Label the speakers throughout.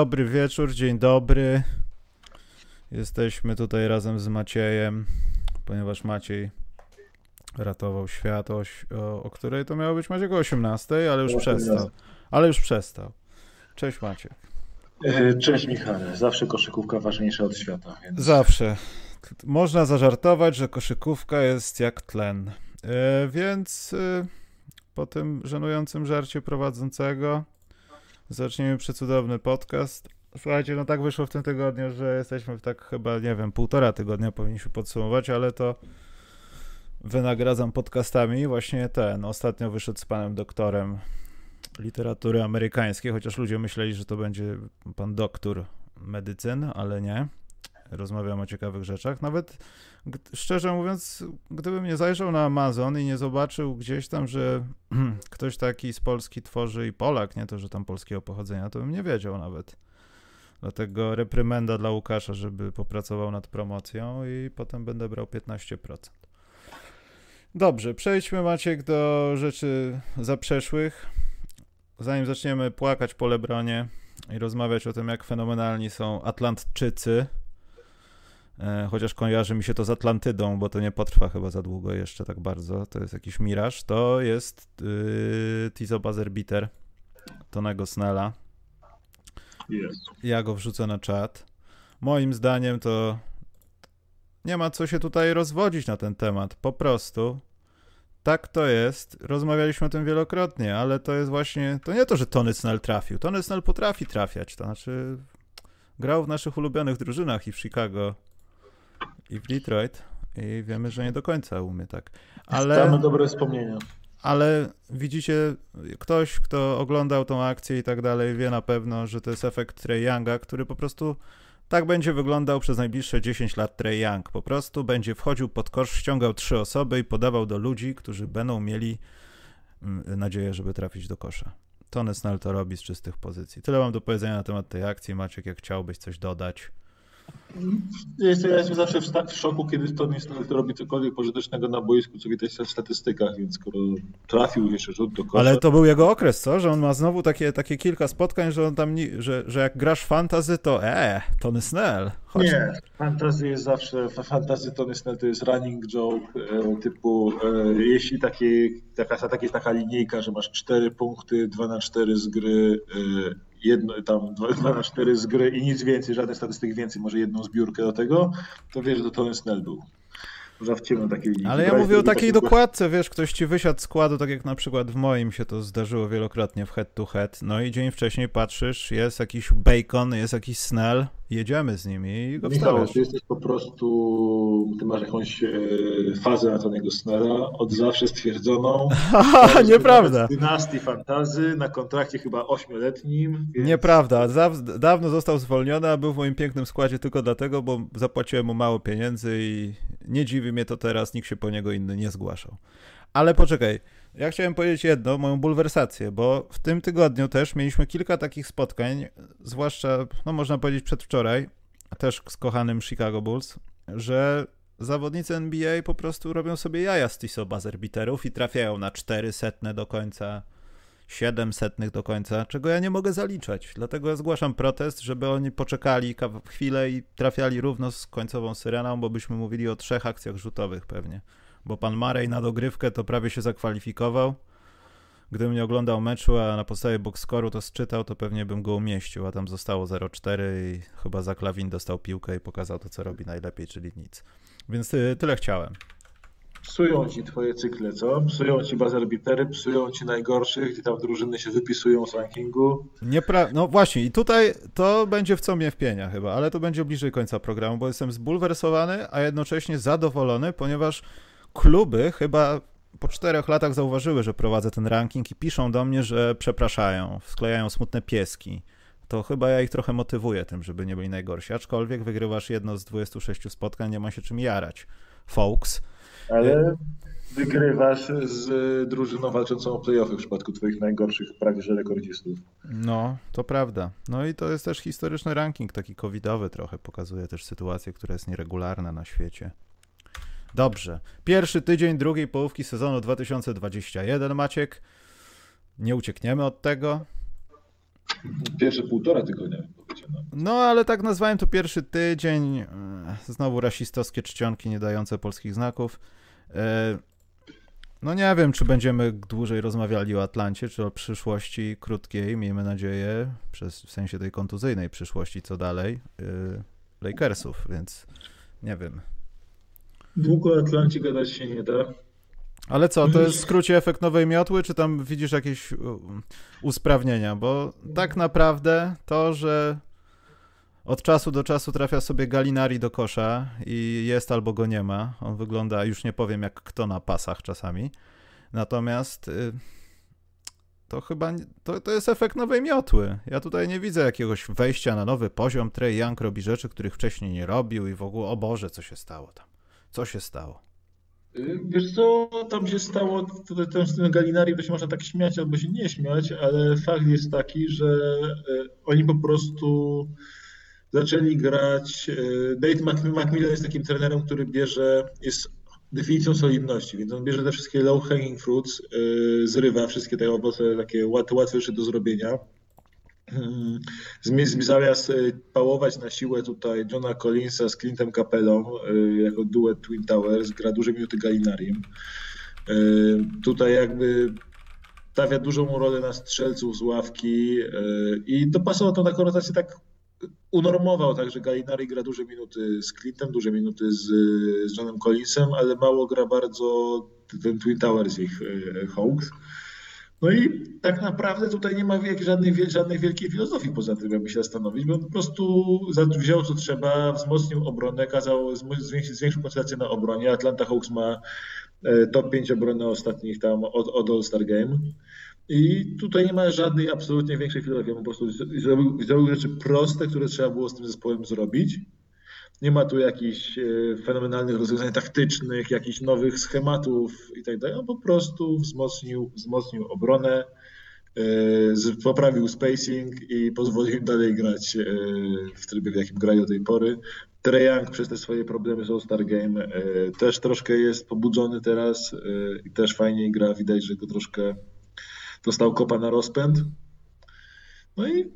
Speaker 1: Dobry wieczór, dzień dobry. Jesteśmy tutaj razem z Maciejem, ponieważ Maciej ratował świat, o, o, której to miało być Maciek o 18, ale już przestał. Ale już przestał. Cześć Maciek.
Speaker 2: E, cześć Michale, zawsze koszykówka ważniejsza od świata.
Speaker 1: Więc... Zawsze. Można zażartować, że koszykówka jest jak tlen. E, więc e, po tym żenującym żarcie prowadzącego zaczniemy przecudowny podcast. Słuchajcie, no tak wyszło w tym tygodniu, że jesteśmy w tak chyba, nie wiem, półtora tygodnia powinniśmy podsumować, ale to wynagradzam podcastami. Właśnie ten, ostatnio wyszedł z panem doktorem literatury amerykańskiej, chociaż ludzie myśleli, że to będzie pan doktor medycyn, ale nie. Rozmawiam o ciekawych rzeczach. Nawet szczerze mówiąc, gdybym nie zajrzał na Amazon i nie zobaczył gdzieś tam, że ktoś taki z Polski tworzy i Polak, nie to, że tam polskiego pochodzenia, to bym nie wiedział nawet. Dlatego reprymenda dla Łukasza, żeby popracował nad promocją i potem będę brał 15%. Dobrze, przejdźmy Maciek do rzeczy zaprzeszłych. Zanim zaczniemy płakać po Lebronie i rozmawiać o tym, jak fenomenalni są Atlantczycy, chociaż kojarzy mi się to z Atlantydą, bo to nie potrwa chyba za długo jeszcze tak bardzo, to jest jakiś miraż, to jest yy, Tizo Buzzerbeater Tonego Snella. Ja go wrzucę na czat. Moim zdaniem to nie ma co się tutaj rozwodzić na ten temat. Po prostu tak to jest. Rozmawialiśmy o tym wielokrotnie, ale to jest właśnie. To nie to, że Tony Snell trafił. Tony Snell potrafi trafiać. To znaczy, grał w naszych ulubionych drużynach i w Chicago, i w Detroit. I wiemy, że nie do końca umie tak.
Speaker 2: Ale. Mamy dobre wspomnienia.
Speaker 1: Ale widzicie, ktoś, kto oglądał tą akcję i tak dalej, wie na pewno, że to jest efekt Trey Younga, który po prostu tak będzie wyglądał przez najbliższe 10 lat Trey Young. Po prostu będzie wchodził pod kosz, ściągał trzy osoby i podawał do ludzi, którzy będą mieli mm, nadzieję, żeby trafić do kosza. Tony Snell to robi z czystych pozycji. Tyle mam do powiedzenia na temat tej akcji. Maciek, jak chciałbyś coś dodać.
Speaker 2: Ja jestem, ja jestem zawsze w, w, szoku, kiedy Tony to robi cokolwiek pożytecznego na boisku, co widać w statystykach, więc skoro trafił jeszcze rzut do kosza...
Speaker 1: Ale to był jego okres, co? Że on ma znowu takie, takie kilka spotkań, że on tam, że, że jak grasz fantazy, to e, Tony Snell.
Speaker 2: Chodź. Nie, fantazy jest zawsze, fantazy Tony Snell to jest running joke e, typu, e, jeśli taki, taka, tak jest taka linijka, że masz 4 punkty, 2 na 4 z gry, e, jedno, tam 2 na 4 z gry i nic więcej, żaden statystyk więcej, może jedną zbiórkę do tego, to wiesz, że to Tony Snell był. Zawciemy takiej
Speaker 1: Ale ja mówię o takiej dokładce, wiesz, ktoś ci wysiadł składu, tak jak na przykład w moim się to zdarzyło wielokrotnie w head to head, no i dzień wcześniej patrzysz, jest jakiś bacon, jest jakiś snell, jedziemy z nimi i go Michał, wstawiasz.
Speaker 2: ty jesteś po prostu, ty masz jakąś e, fazę na Tonego Snella, od zawsze stwierdzoną.
Speaker 1: Nieprawda.
Speaker 2: Dynastii Fantazy na kontrakcie chyba ośmioletnim.
Speaker 1: Więc... Nieprawda, dawno został zwolniony, a był w moim pięknym składzie tylko dlatego, bo zapłaciłem mu mało pieniędzy i nie dziwi mnie to teraz, nikt się po niego inny nie zgłaszał. Ale poczekaj, ja chciałem powiedzieć jedno, moją bulwersację, bo w tym tygodniu też mieliśmy kilka takich spotkań, zwłaszcza, no można powiedzieć przedwczoraj, też z kochanym Chicago Bulls, że zawodnicy NBA po prostu robią sobie jaja z Tiso buzzerbiterów i trafiają na 4 setne do końca, 7 setnych do końca, czego ja nie mogę zaliczać. Dlatego zgłaszam protest, żeby oni poczekali chwilę i trafiali równo z końcową syreną, bo byśmy mówili o trzech akcjach rzutowych pewnie bo pan Marej na dogrywkę to prawie się zakwalifikował. Gdybym nie oglądał meczu, a na podstawie boxscore'u to sczytał, to pewnie bym go umieścił, a tam zostało 0-4 i chyba za klawin dostał piłkę i pokazał to, co robi najlepiej, czyli nic. Więc ty, tyle chciałem.
Speaker 2: Psują ci twoje cykle, co? Psują ci bazerbitery, psują ci najgorszych, gdzie tam drużyny się wypisują z rankingu.
Speaker 1: Niepra- no właśnie, i tutaj to będzie w co mnie wpienia chyba, ale to będzie bliżej końca programu, bo jestem zbulwersowany, a jednocześnie zadowolony, ponieważ kluby chyba po czterech latach zauważyły, że prowadzę ten ranking i piszą do mnie, że przepraszają, sklejają smutne pieski. To chyba ja ich trochę motywuję tym, żeby nie byli najgorsi. Aczkolwiek wygrywasz jedno z 26 spotkań, nie ma się czym jarać. Folks.
Speaker 2: Ale wygrywasz z drużyną walczącą o playoffy w przypadku twoich najgorszych prawie że rekordzistów.
Speaker 1: No, to prawda. No i to jest też historyczny ranking, taki covidowy trochę, pokazuje też sytuację, która jest nieregularna na świecie. Dobrze. Pierwszy tydzień drugiej połówki sezonu 2021, Maciek. Nie uciekniemy od tego.
Speaker 2: Pierwsze półtora tygodnia.
Speaker 1: No, ale tak nazwałem to pierwszy tydzień. E, znowu rasistowskie czcionki nie dające polskich znaków. E, no nie wiem, czy będziemy dłużej rozmawiali o Atlancie, czy o przyszłości krótkiej, miejmy nadzieję, przez, w sensie tej kontuzyjnej przyszłości, co dalej, yy, Lakersów, więc nie wiem.
Speaker 2: Długo o Atlancie gadać się nie da.
Speaker 1: Ale co, to jest w skrócie efekt nowej miotły, czy tam widzisz jakieś usprawnienia? Bo tak naprawdę to, że od czasu do czasu trafia sobie Galinari do kosza i jest albo go nie ma. On wygląda, już nie powiem jak kto na pasach czasami. Natomiast y, to chyba to, to jest efekt nowej miotły. Ja tutaj nie widzę jakiegoś wejścia na nowy poziom. Trey Young robi rzeczy, których wcześniej nie robił i w ogóle, o Boże, co się stało tam? Co się stało?
Speaker 2: Y, wiesz co, tam się stało, tutaj z tym Galinari to się można tak śmiać albo się nie śmiać, ale fakt jest taki, że y, oni po prostu zaczęli grać. E, Dave McMillan jest takim trenerem, który bierze, jest definicją solidności, więc on bierze te wszystkie low hanging fruits, zrywa wszystkie te owoce takie łatwe do zrobienia. Zamiast e, pałować na siłę tutaj Johna Collinsa z Clintem Capellą jako duet Twin Towers, gra duże minuty Galinarim. Tutaj jakby stawia dużą rolę na strzelców z ławki i dopasował to na konotację tak unormował także Galinari gra duże minuty z Clintem, duże minuty z, z Johnem Collinsem, ale mało gra bardzo ten Twin Towers ich Hawks. No i tak naprawdę tutaj nie ma żadnej, żadnej wielkiej filozofii poza tym, jakby się zastanowić, bo on po prostu wziął co trzeba, wzmocnił obronę, kazał zwiększyć, zwiększył koncentrację na obronie. Atlanta Hawks ma e, top 5 obrony ostatnich tam od, od All-Star Game. I tutaj nie ma żadnej absolutnie większej filozofii. Po prostu zrobił, zrobił rzeczy proste, które trzeba było z tym zespołem zrobić. Nie ma tu jakichś e, fenomenalnych rozwiązań taktycznych, jakichś nowych schematów i tak. On po prostu wzmocnił, wzmocnił obronę, e, poprawił spacing i pozwolił im dalej grać e, w trybie, w jakim grają do tej pory. Trae Young przez te swoje problemy z All-Star Game też troszkę jest pobudzony teraz i też fajnie gra. Widać, że go troszkę dostał kopa na rozpęd. No i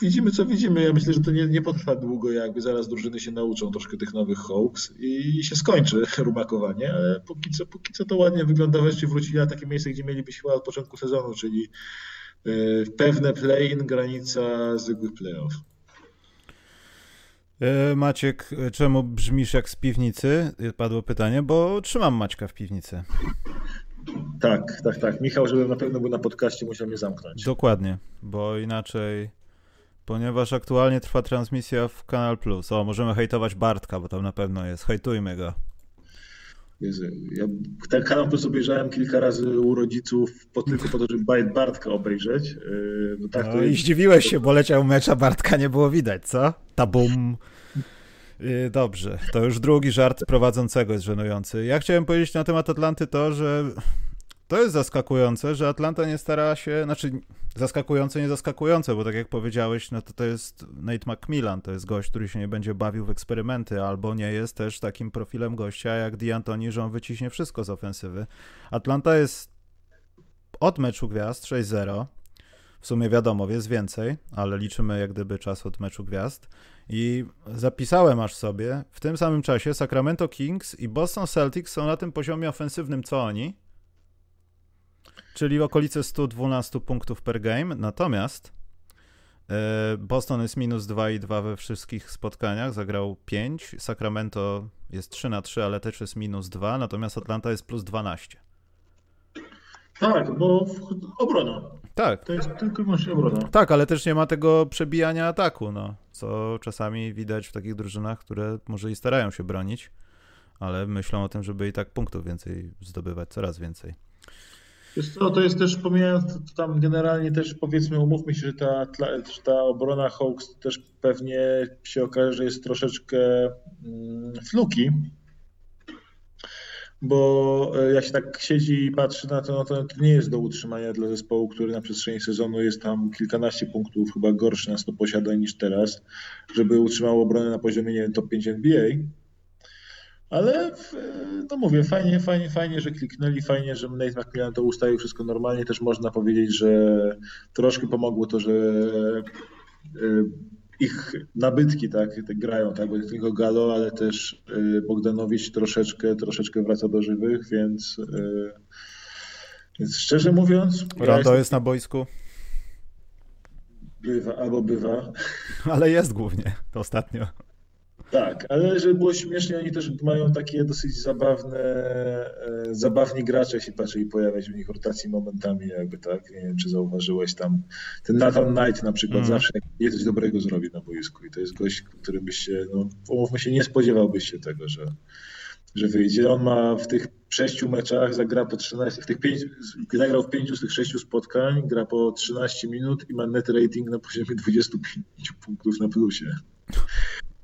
Speaker 2: widzimy, co widzimy. Ja myślę, że to nie, nie potrwa długo, jakby zaraz drużyny się nauczą troszkę tych nowych Hawks i się skończy rumakowanie, ale póki co, póki co to ładnie wygląda. Wreszcie wrócili na takie miejsce, gdzie mieliby się od początku sezonu, czyli e, pewne play-in, granica zwykłych playoff.
Speaker 1: E, Maciek, czemu brzmisz jak z piwnicy? Padło pytanie, bo trzymam Maćka w piwnicy.
Speaker 2: Tak, tak, tak. Michał, żeby na pewno był na podcaście, musiał mnie zamknąć.
Speaker 1: Dokładnie, bo inaczej, ponieważ aktualnie trwa transmisja w Kanal Plus. O, możemy hejtować Bartka, bo tam na pewno jest. Hejtujmy go.
Speaker 2: Jezu, ja ten kanał Plus obejrzałem kilka razy u rodziców po, tylko po to, żeby Bartka obejrzeć. Yy,
Speaker 1: no tak, no i jest... zdziwiłeś się, bo leciał mecz, a Bartka nie było widać, co? Tabum. Yy, dobrze, to już drugi żart prowadzącego jest żenujący. Ja chciałem powiedzieć na temat Atlanty to, że to jest zaskakujące, że Atlanta nie stara się, znaczy zaskakujące, nie zaskakujące, bo tak jak powiedziałeś, no to to jest Nate McMillan, to jest gość, który się nie będzie bawił w eksperymenty, albo nie jest też takim profilem gościa jak D'Antoni, że on wyciśnie wszystko z ofensywy. Atlanta jest od meczu gwiazd 6-0, w sumie wiadomo, jest więcej, ale liczymy jak gdyby czas od meczu gwiazd. I zapisałem aż sobie, w tym samym czasie Sacramento Kings i Boston Celtics są na tym poziomie ofensywnym co oni, czyli w okolicy 112 punktów per game. Natomiast e, Boston jest minus 2,2 we wszystkich spotkaniach, zagrał 5. Sacramento jest 3 na 3, ale też jest minus 2, natomiast Atlanta jest plus 12.
Speaker 2: Tak, bo obrona.
Speaker 1: Tak.
Speaker 2: To jest tylko i wyłącznie obrona.
Speaker 1: Tak, ale też nie ma tego przebijania ataku, no, co czasami widać w takich drużynach, które może i starają się bronić, ale myślą o tym, żeby i tak punktów więcej zdobywać, coraz więcej.
Speaker 2: Wiesz co, to jest też, pomijając tam generalnie też powiedzmy, umówmy się, że ta, ta obrona Hawks też pewnie się okaże, że jest troszeczkę mm, fluki, bo e, jak się tak siedzi i patrzy na to, no to nie jest do utrzymania dla zespołu, który na przestrzeni sezonu jest tam kilkanaście punktów chyba gorszy na 100 posiadań niż teraz, żeby utrzymało obronę na poziomie, nie wiem, top 5 NBA. Ale no mówię, fajnie, fajnie, fajnie, że kliknęli, fajnie, że Nate McMillan to ustawił wszystko normalnie. Też można powiedzieć, że troszkę pomogło to, że e, ich nabytki, tak, grają, tak, bo nie tylko Galo, ale też y, Bogdanowicz troszeczkę, troszeczkę wraca do żywych, więc, więc szczerze mówiąc...
Speaker 1: Rondo ja jest na boisku?
Speaker 2: Bywa, albo bywa.
Speaker 1: Ale jest głównie, to ostatnio.
Speaker 2: Tak, ale żeby było śmiesznie, oni też mają takie dosyć zabawne, e, zabawni gracze się patrzyli pojawiać w nich rotacji momentami jakby, tak? Nie wiem, czy zauważyłeś tam, ten Nathan Knight na przykład mm. zawsze nie coś dobrego zrobi na boisku i to jest gość, który byś się, no umówmy się, nie spodziewałbyś się tego, że, że wyjdzie. On ma w tych sześciu meczach, zagra po 13, w tych pięć, zagrał w pięciu z tych sześciu spotkań, gra po 13 minut i ma net rating na poziomie 25 punktów na plusie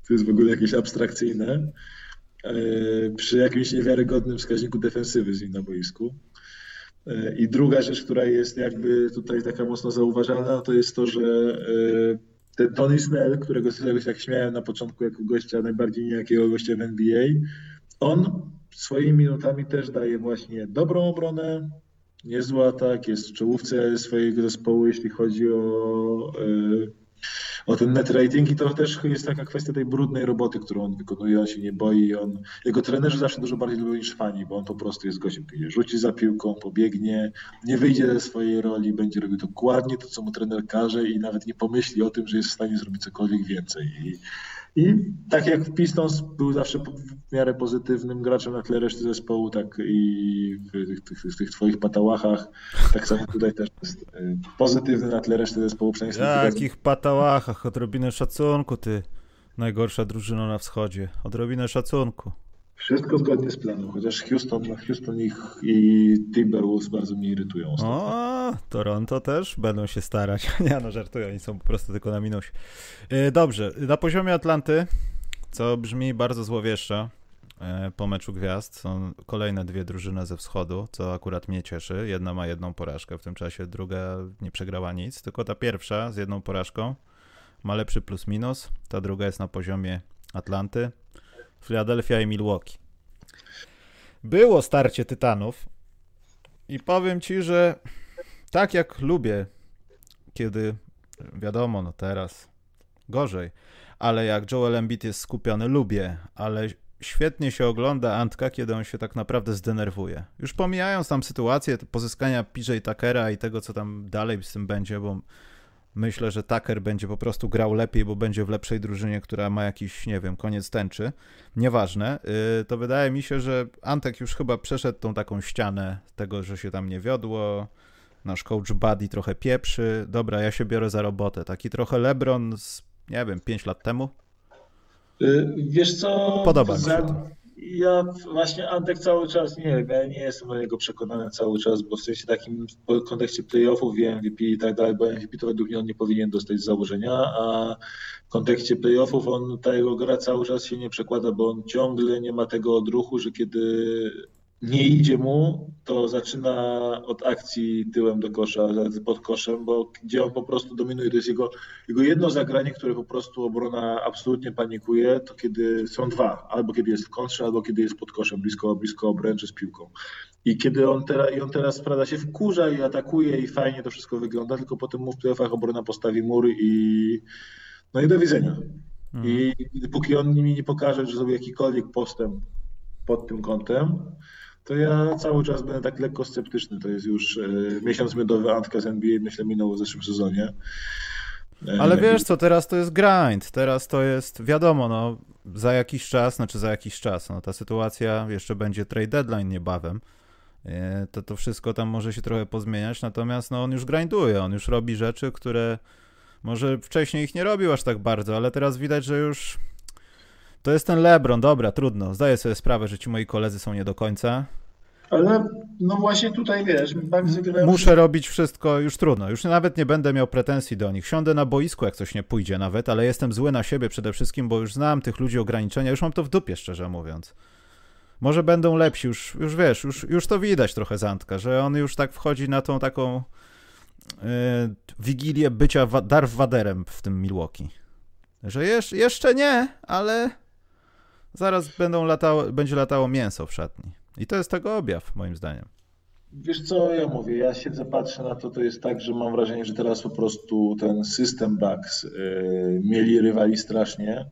Speaker 2: to jest w ogóle jakieś abstrakcyjne, e, przy jakimś niewiarygodnym wskaźniku defensywy z nim na boisku. E, I druga rzecz, która jest jakby tutaj taka mocno zauważalna, to jest to, że e, ten Tony Snell, którego sobie tak śmiałem na początku jako gościa, najbardziej niejakiego gościa w NBA, on swoimi minutami też daje właśnie dobrą obronę, niezły atak, jest w czołówce swojego zespołu, jeśli chodzi o o ten net rating i to też jest taka kwestia tej brudnej roboty, którą on wykonuje, on się nie boi, on, jego trenerzy zawsze dużo bardziej lubią niż fani, bo on po prostu jest gościem, który rzuci za piłką, pobiegnie, nie wyjdzie ze swojej roli, będzie robił dokładnie to, co mu trener każe i nawet nie pomyśli o tym, że jest w stanie zrobić cokolwiek więcej. I i tak jak Pistons był zawsze w miarę pozytywnym graczem na tle reszty zespołu, tak i w tych, tych, w tych twoich patałachach, tak samo tutaj też jest y, pozytywny na tle reszty zespołu.
Speaker 1: Przynajmniej w jakich patałachach? Odrobinę szacunku, ty najgorsza drużyna na wschodzie. Odrobinę szacunku.
Speaker 2: Wszystko zgodnie z planem, chociaż Houston, Houston ich i Timberwolves bardzo mnie irytują. Ostatnio.
Speaker 1: O, Toronto też będą się starać. Nie no, żartują, oni są po prostu tylko na minusie. E, dobrze, na poziomie Atlanty, co brzmi bardzo złowieszczo, e, po meczu gwiazd są kolejne dwie drużyny ze wschodu, co akurat mnie cieszy. Jedna ma jedną porażkę w tym czasie, druga nie przegrała nic, tylko ta pierwsza z jedną porażką ma lepszy plus minus, ta druga jest na poziomie Atlanty. Philadelphia i Milwaukee. Było starcie tytanów i powiem ci, że tak jak lubię, kiedy wiadomo, no teraz gorzej, ale jak Joel Embiid jest skupiony, lubię, ale świetnie się ogląda Antka, kiedy on się tak naprawdę zdenerwuje. Już pomijając tam sytuację pozyskania PJ Tuckera i tego, co tam dalej z tym będzie, bo Myślę, że Tucker będzie po prostu grał lepiej, bo będzie w lepszej drużynie, która ma jakiś, nie wiem, koniec tęczy. Nieważne. Yy, to wydaje mi się, że Antek już chyba przeszedł tą taką ścianę tego, że się tam nie wiodło. Nasz coach Buddy trochę pieprzy. Dobra, ja się biorę za robotę. Taki trochę LeBron z, nie wiem, 5 lat temu.
Speaker 2: Yy, wiesz co?
Speaker 1: Podoba mi się to.
Speaker 2: Ja właśnie Antek cały czas, nie wiem, ja nie jestem do niego przekonany cały czas, bo w sensie takim w kontekście playoffów, MVP i tak dalej, bo MVP to według mnie on nie powinien dostać z założenia, a w kontekście playoffów on, ta jego gra cały czas się nie przekłada, bo on ciągle nie ma tego odruchu, że kiedy nie idzie mu, to zaczyna od akcji tyłem do kosza, pod koszem, bo gdzie on po prostu dominuje. To jest jego, jego jedno zagranie, które po prostu obrona absolutnie panikuje, to kiedy są dwa, albo kiedy jest w kontrze, albo kiedy jest pod koszem, blisko, blisko obręczy z piłką. I kiedy on, teraz, i on teraz prawda, się wkurza i atakuje i fajnie to wszystko wygląda, tylko potem mu w playoffach obrona postawi mury i no i do widzenia. Mhm. I póki on mi nie pokaże, że zrobił jakikolwiek postęp pod tym kątem, to ja cały czas będę tak lekko sceptyczny. To jest już e, miesiąc miodowy Antka z NBA, myślę, minął w zeszłym sezonie.
Speaker 1: E, Ale wiesz co, teraz to jest grind, teraz to jest, wiadomo, no, za jakiś czas, znaczy za jakiś czas, no, ta sytuacja, jeszcze będzie trade deadline niebawem, e, to to wszystko tam może się trochę pozmieniać, natomiast no, on już grinduje, on już robi rzeczy, które może wcześniej ich nie robił aż tak bardzo, ale teraz widać, że już to jest ten LeBron, dobra, trudno. Zdaję sobie sprawę, że ci moi koledzy są nie do końca.
Speaker 2: Ale no właśnie tutaj wiesz, bardzo
Speaker 1: Muszę robić wszystko, już trudno. Już nawet nie będę miał pretensji do nich. Siądę na boisku, jak coś nie pójdzie nawet, ale jestem zły na siebie przede wszystkim, bo już znam tych ludzi ograniczenia, już mam to w dupie, szczerze mówiąc. Może będą lepsi, już, już wiesz, już, już to widać trochę Zantka, że on już tak wchodzi na tą taką yy, wigilię bycia wa Darth Vaderem w tym Milwaukee. Że jesz jeszcze nie, ale Zaraz będą latało, będzie latało mięso w szatni. I to jest tego objaw, moim zdaniem.
Speaker 2: Wiesz co, ja mówię, ja siedzę, patrzę na to, to jest tak, że mam wrażenie, że teraz po prostu ten system bugs yy, mieli rywali strasznie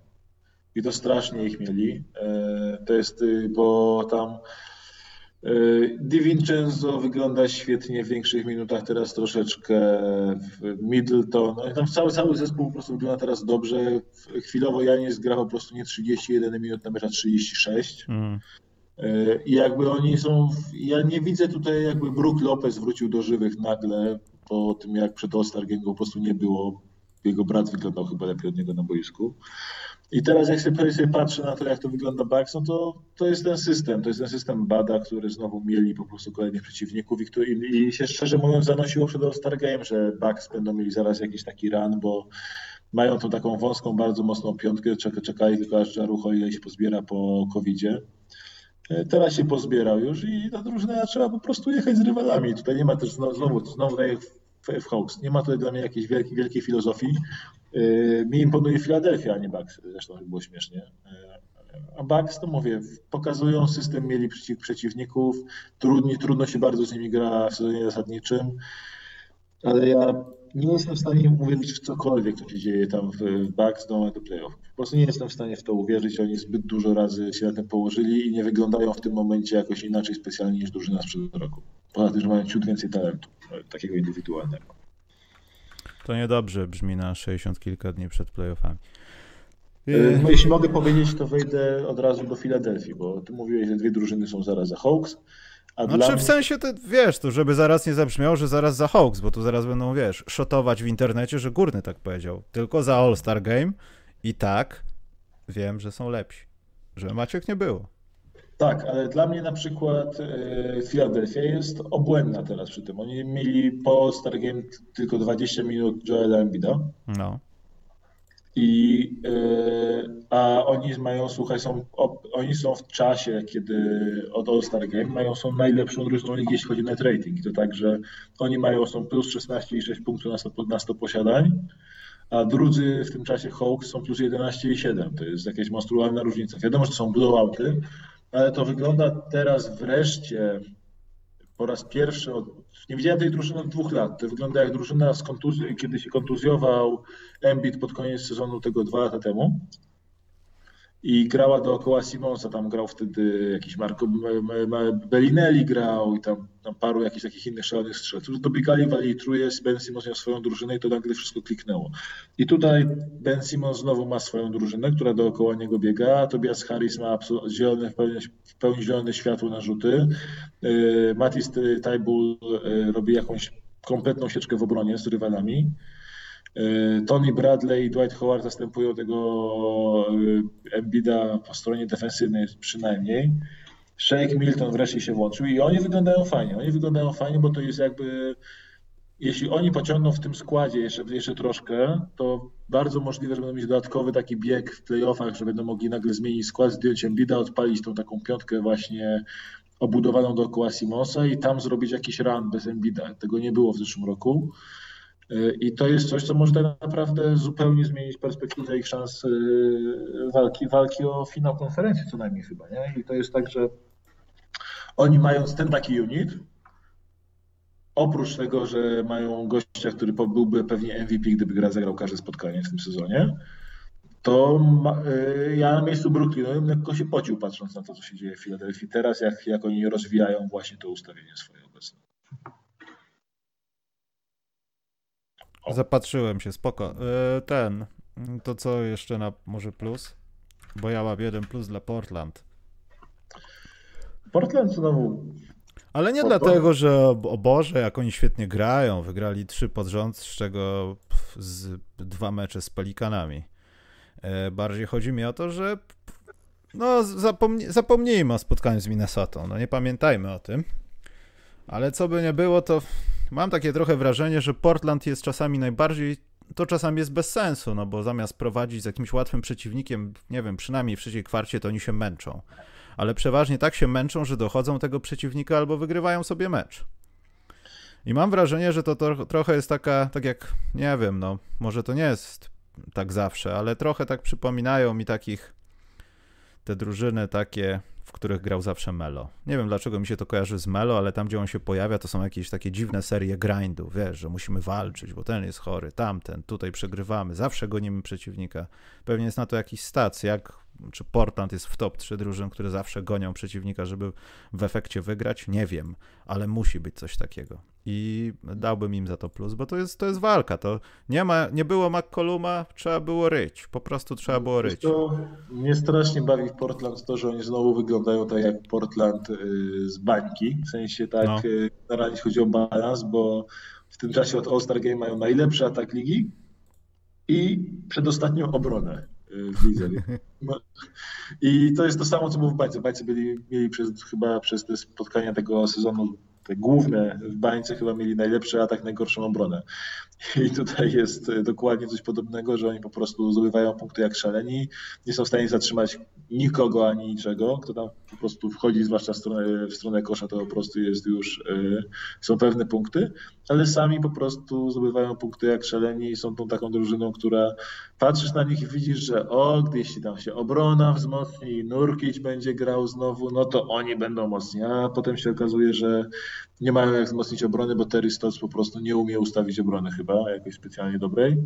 Speaker 2: i to strasznie ich mieli. Yy, to jest, yy, bo tam DiVincenzo wygląda świetnie w większych minutach, teraz troszeczkę Middleton. No tam cały, cały zespół po prostu wygląda teraz dobrze. Chwilowo Janis gra po prostu nie 31 minut na mecz, a 36. Mm. I jakby oni są, ja nie widzę tutaj jakby Brook Lopez wrócił do żywych nagle po tym jak przed All-Star Game po prostu nie było. Jego brat wyglądał chyba lepiej od niego na boisku. I teraz jak sobie, sobie patrzę na to, jak to wygląda Bucks, no to, to jest ten system, to jest ten system Bada, który znowu mieli po prostu kolejnych przeciwników i, który, i się szczerze mówiąc zanosiło przed All-Star że Bucks będą mieli zaraz jakiś taki run, bo mają tą taką wąską, bardzo mocną piątkę, czekali tylko aż Jarucho ile się pozbiera po covidzie. E, teraz się pozbierał już i ta drużyna trzeba po prostu jechać z rywalami. Tutaj nie ma też znowu, znowu, znowu tak w Hawks, nie ma tutaj dla mnie jakiejś wielkiej, wielkiej filozofii. E, mi imponuje Filadelfia, a nie Bucks, zresztą było śmiesznie. E, a Bucks, to mówię, pokazują system, mieli przeciw, przeciwników, trudni, trudno się bardzo z nimi gra w sezonie zasadniczym, ale ja nie jestem w stanie uwierzyć w cokolwiek, co się dzieje tam w, Bucks do, playoff. Po prostu nie jestem w stanie w to uwierzyć. Oni zbyt dużo razy się na tym położyli i nie wyglądają w tym momencie jakoś inaczej specjalnie niż drużyna sprzed roku. Poza tym, że mają ciut więcej talentu, takiego indywidualnego.
Speaker 1: To niedobrze brzmi na 60 kilka dni przed playoffami.
Speaker 2: E, no, jeśli mogę powiedzieć, to wejdę od razu do Filadelfii, bo ty mówiłeś, że dwie drużyny są zaraz za Hawks.
Speaker 1: A znaczy dla... w sensie, to, wiesz, to żeby zaraz nie zabrzmiało, że zaraz za Hawks, bo tu zaraz będą, wiesz, szotować w internecie, że Górny tak powiedział. Tylko za All-Star Game i tak wiem, że są lepsi. Że Maciek nie było.
Speaker 2: Tak, ale dla mnie na przykład e, Philadelphia jest obłędna teraz przy tym. Oni mieli po All-Star Game tylko 20 minut Joela Embida. No. I, e, a oni mają, słuchaj, są, oni są w czasie, kiedy od All-Star Game mają, są najlepszą drużyną ligi, jeśli chodzi o net rating. I to tak, że oni mają, są plus 16,6 punktów na 100, na 100 posiadań, a drudzy w tym czasie Hawks są plus 11,7. To jest jakaś monstrualna różnica. Wiadomo, że to są blowouty, ale to wygląda teraz wreszcie po raz pierwszy od nie widziałem tej drużyny od dwóch lat. To wygląda jak drużyna, z kontuzji, kiedy się kontuzjował Embiid pod koniec sezonu tego dwa lata temu i grała dookoła Simonsa, tam grał wtedy jakiś Marco Bellinelli grał i tam, tam paru jakichś takich innych szalonych strzelców. Dobiegali, wali truje, Ben Simmons miał swoją drużynę i to nagle wszystko kliknęło. I tutaj Ben Simmons znowu ma swoją drużynę, która dookoła niego biega, Tobias Harris ma zielone, w pełni, w pełni zielone światło na rzuty. Yy, Matis Taibul yy, robi jakąś kompletną sieczkę w obronie z rywalami. E, Tony Bradley i Dwight Howard zastępują tego e, Embida po stronie defensywnej przynajmniej. Shake Milton wreszcie się włączył i oni wyglądają fajnie. Oni wyglądają fajnie, bo to jest jakby jeśli oni pociągną w tym składzie jeszcze, jeszcze troszkę, to bardzo możliwe, że będą mieć dodatkowy taki bieg w playoffach, że będą mogli nagle zmienić skład, zdjąć Embida, odpalić tą taką piątkę właśnie obudowaną dookoła Simonsa i tam zrobić jakiś run bez Embida. Tego nie było w zeszłym roku. I to jest coś, co może naprawdę zupełnie zmienić perspektywę ich szans y, walki, walki o finał konferencji co najmniej chyba. Nie? I to jest tak, że oni mając ten taki unit, oprócz tego, że mają gościa, który byłby pewnie MVP, gdyby gra zagrał każde spotkanie w tym sezonie, to ma, y, ja na miejscu Brooklynu lekko się pocił patrząc na to, co się dzieje w Filadelfii teraz, jak, jak oni rozwijają właśnie to ustawienie swoje obecne.
Speaker 1: Zapatrzyłem się, spoko. E, ten, to co jeszcze na może plus? Bo ja mam jeden plus dla Portland.
Speaker 2: Portland znowu.
Speaker 1: Ale nie dlatego, że o Boże, jak oni świetnie grają. Wygrali trzy pod rząd, z czego z dwa mecze z Pelikanami. E, bardziej chodzi mi o to, że no zapomnij, zapomnijmy o spotkaniu z Minnesotą. No nie pamiętajmy o tym. Ale co by nie było, to mam takie trochę wrażenie, że Portland jest czasami najbardziej, to czasami jest bez sensu, no bo zamiast prowadzić z jakimś łatwym przeciwnikiem, nie wiem, przynajmniej w trzeciej kwarcie, to oni się męczą. Ale przeważnie tak się męczą, że dochodzą tego przeciwnika albo wygrywają sobie mecz. I mam wrażenie, że to, to trochę jest taka, tak jak, nie wiem, no, może to nie jest tak zawsze, ale trochę tak przypominają mi takich te drużyny takie, w których grał zawsze Melo. Nie wiem dlaczego mi się to kojarzy z Melo, ale tam, gdzie on się pojawia, to są jakieś takie dziwne serie grindu, wiesz, że musimy walczyć, bo ten jest chory, tamten, tutaj przegrywamy, zawsze gonimy przeciwnika. Pewnie jest na to jakiś stac, jak czy Portland jest w top 3 drużyn, które zawsze gonią przeciwnika, żeby w efekcie wygrać? Nie wiem, ale musi być coś takiego. I dałbym im za to plus, bo to jest, to jest walka. To nie, ma, nie było McColluma, trzeba było ryć. Po prostu trzeba było ryć.
Speaker 2: To mnie strasznie bawi w Portland to, że oni znowu wyglądają tak jak Portland y, z bańki. W sensie tak, no. Y, na razie chodzi o balans, bo w tym czasie od All-Star Game mają najlepszy atak ligi i przedostatnią obronę No. I to jest to samo, co było w Bańce. Bańce byli, mieli przez, chyba przez te spotkania tego sezonu te główne w bańce chyba mieli najlepszy atak, najgorszą obronę. I tutaj jest e, dokładnie coś podobnego, że oni po prostu zdobywają punkty jak szaleni, nie są w stanie zatrzymać nikogo ani niczego, kto tam po prostu wchodzi, zwłaszcza w stronę, w stronę kosza, to po prostu jest już, yy, są pewne punkty, ale sami po prostu zdobywają punkty jak szaleni i są tą taką drużyną, która patrzysz na nich i widzisz, że o, gdzieś tam się obrona wzmocni, Nurkic będzie grał znowu, no to oni będą mocni, a potem się okazuje, że nie mają jak wzmocnić obrony, bo Terry Stotts po prostu nie umie ustawić obrony chyba jakoś specjalnie dobrej.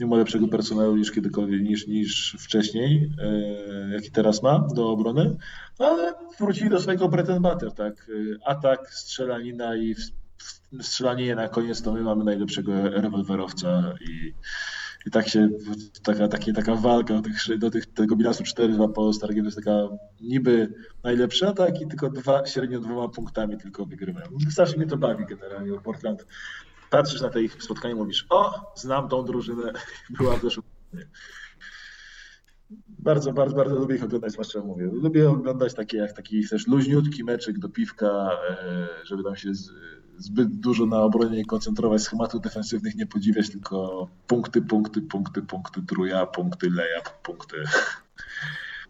Speaker 2: Nie ma lepszego personelu niż kiedykolwiek, niż, niż wcześniej, e, jaki teraz ma do obrony, ale wrócili do swojego butter, tak? Atak, strzelanina i strzelanie na koniec to my mamy najlepszego rewolwerowca i i tak się, taka, takie, taka walka do, tych, do tych, tego bilansu 4-2 po Stargiem jest taka niby najlepsza, tak i tylko dwa, średnio dwoma punktami tylko wygrywają. Zawsze mnie to bawi generalnie, bo Portland patrzysz na te ich spotkanie i mówisz, o, znam tą drużynę, była też bardzo, bardzo, bardzo lubię ich oglądać, zwłaszcza mówię. Lubię oglądać takie jak taki też luźniutki meczyk do piwka, e, żeby tam się zbyt dużo na obronie nie koncentrować, schematów defensywnych nie podziwiać, tylko punkty, punkty, punkty, punkty, truja, punkty, leja, punkty.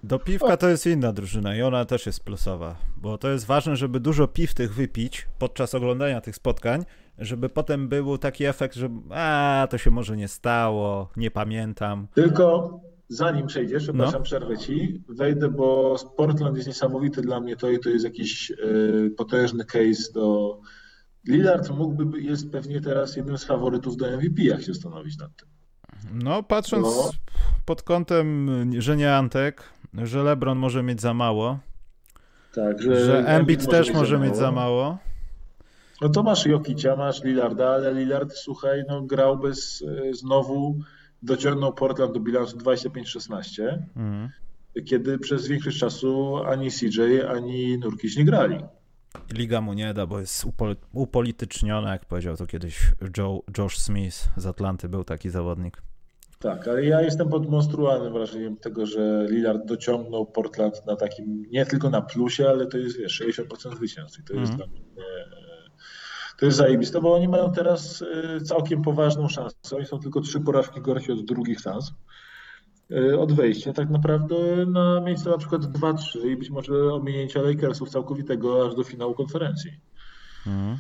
Speaker 1: Do piwka to jest inna drużyna i ona też jest plusowa, bo to jest ważne, żeby dużo piw tych wypić podczas oglądania tych spotkań, żeby potem był taki efekt, że a, to się może nie stało, nie pamiętam.
Speaker 2: Tylko zanim przejdziesz, przepraszam, no. przerwę ci, wejdę, bo Portland jest niesamowity dla mnie to i to jest jakiś y, potężny case do Lillard mógłby, jest pewnie teraz jednym z faworytów do MVP, jak się zastanowić nad tym.
Speaker 1: No, patrząc no. pod kątem, że nie Antek, że LeBron może mieć za mało, tak, że, że Embiid też może, może mieć za mało.
Speaker 2: No to masz Jokicia, masz Lillarda, ale Lillard, słuchaj, no grał bez, e, znowu dociągnął Portland do bilansu 25-16, mhm. kiedy przez większość czasu ani CJ, ani Nurkic nie grali.
Speaker 1: Liga mu nie da, bo jest upolityczniona, jak powiedział to kiedyś Joe, Josh Smith z Atlanty, był taki zawodnik.
Speaker 2: Tak, ale ja jestem pod monstrualnym wrażeniem tego, że Lillard dociągnął Portland na takim, nie tylko na plusie, ale to jest, wiesz, 60% zwycięstw i to jest mm. dla mnie, to jest zajebiste, bo oni mają teraz e, całkiem poważną szansę. Oni są tylko trzy porażki gorsi od drugich szans. Y, od wejścia tak naprawdę na miejsce na przykład 2-3 i być może ominięcia Lakersów całkowitego aż do finału konferencji. Mhm.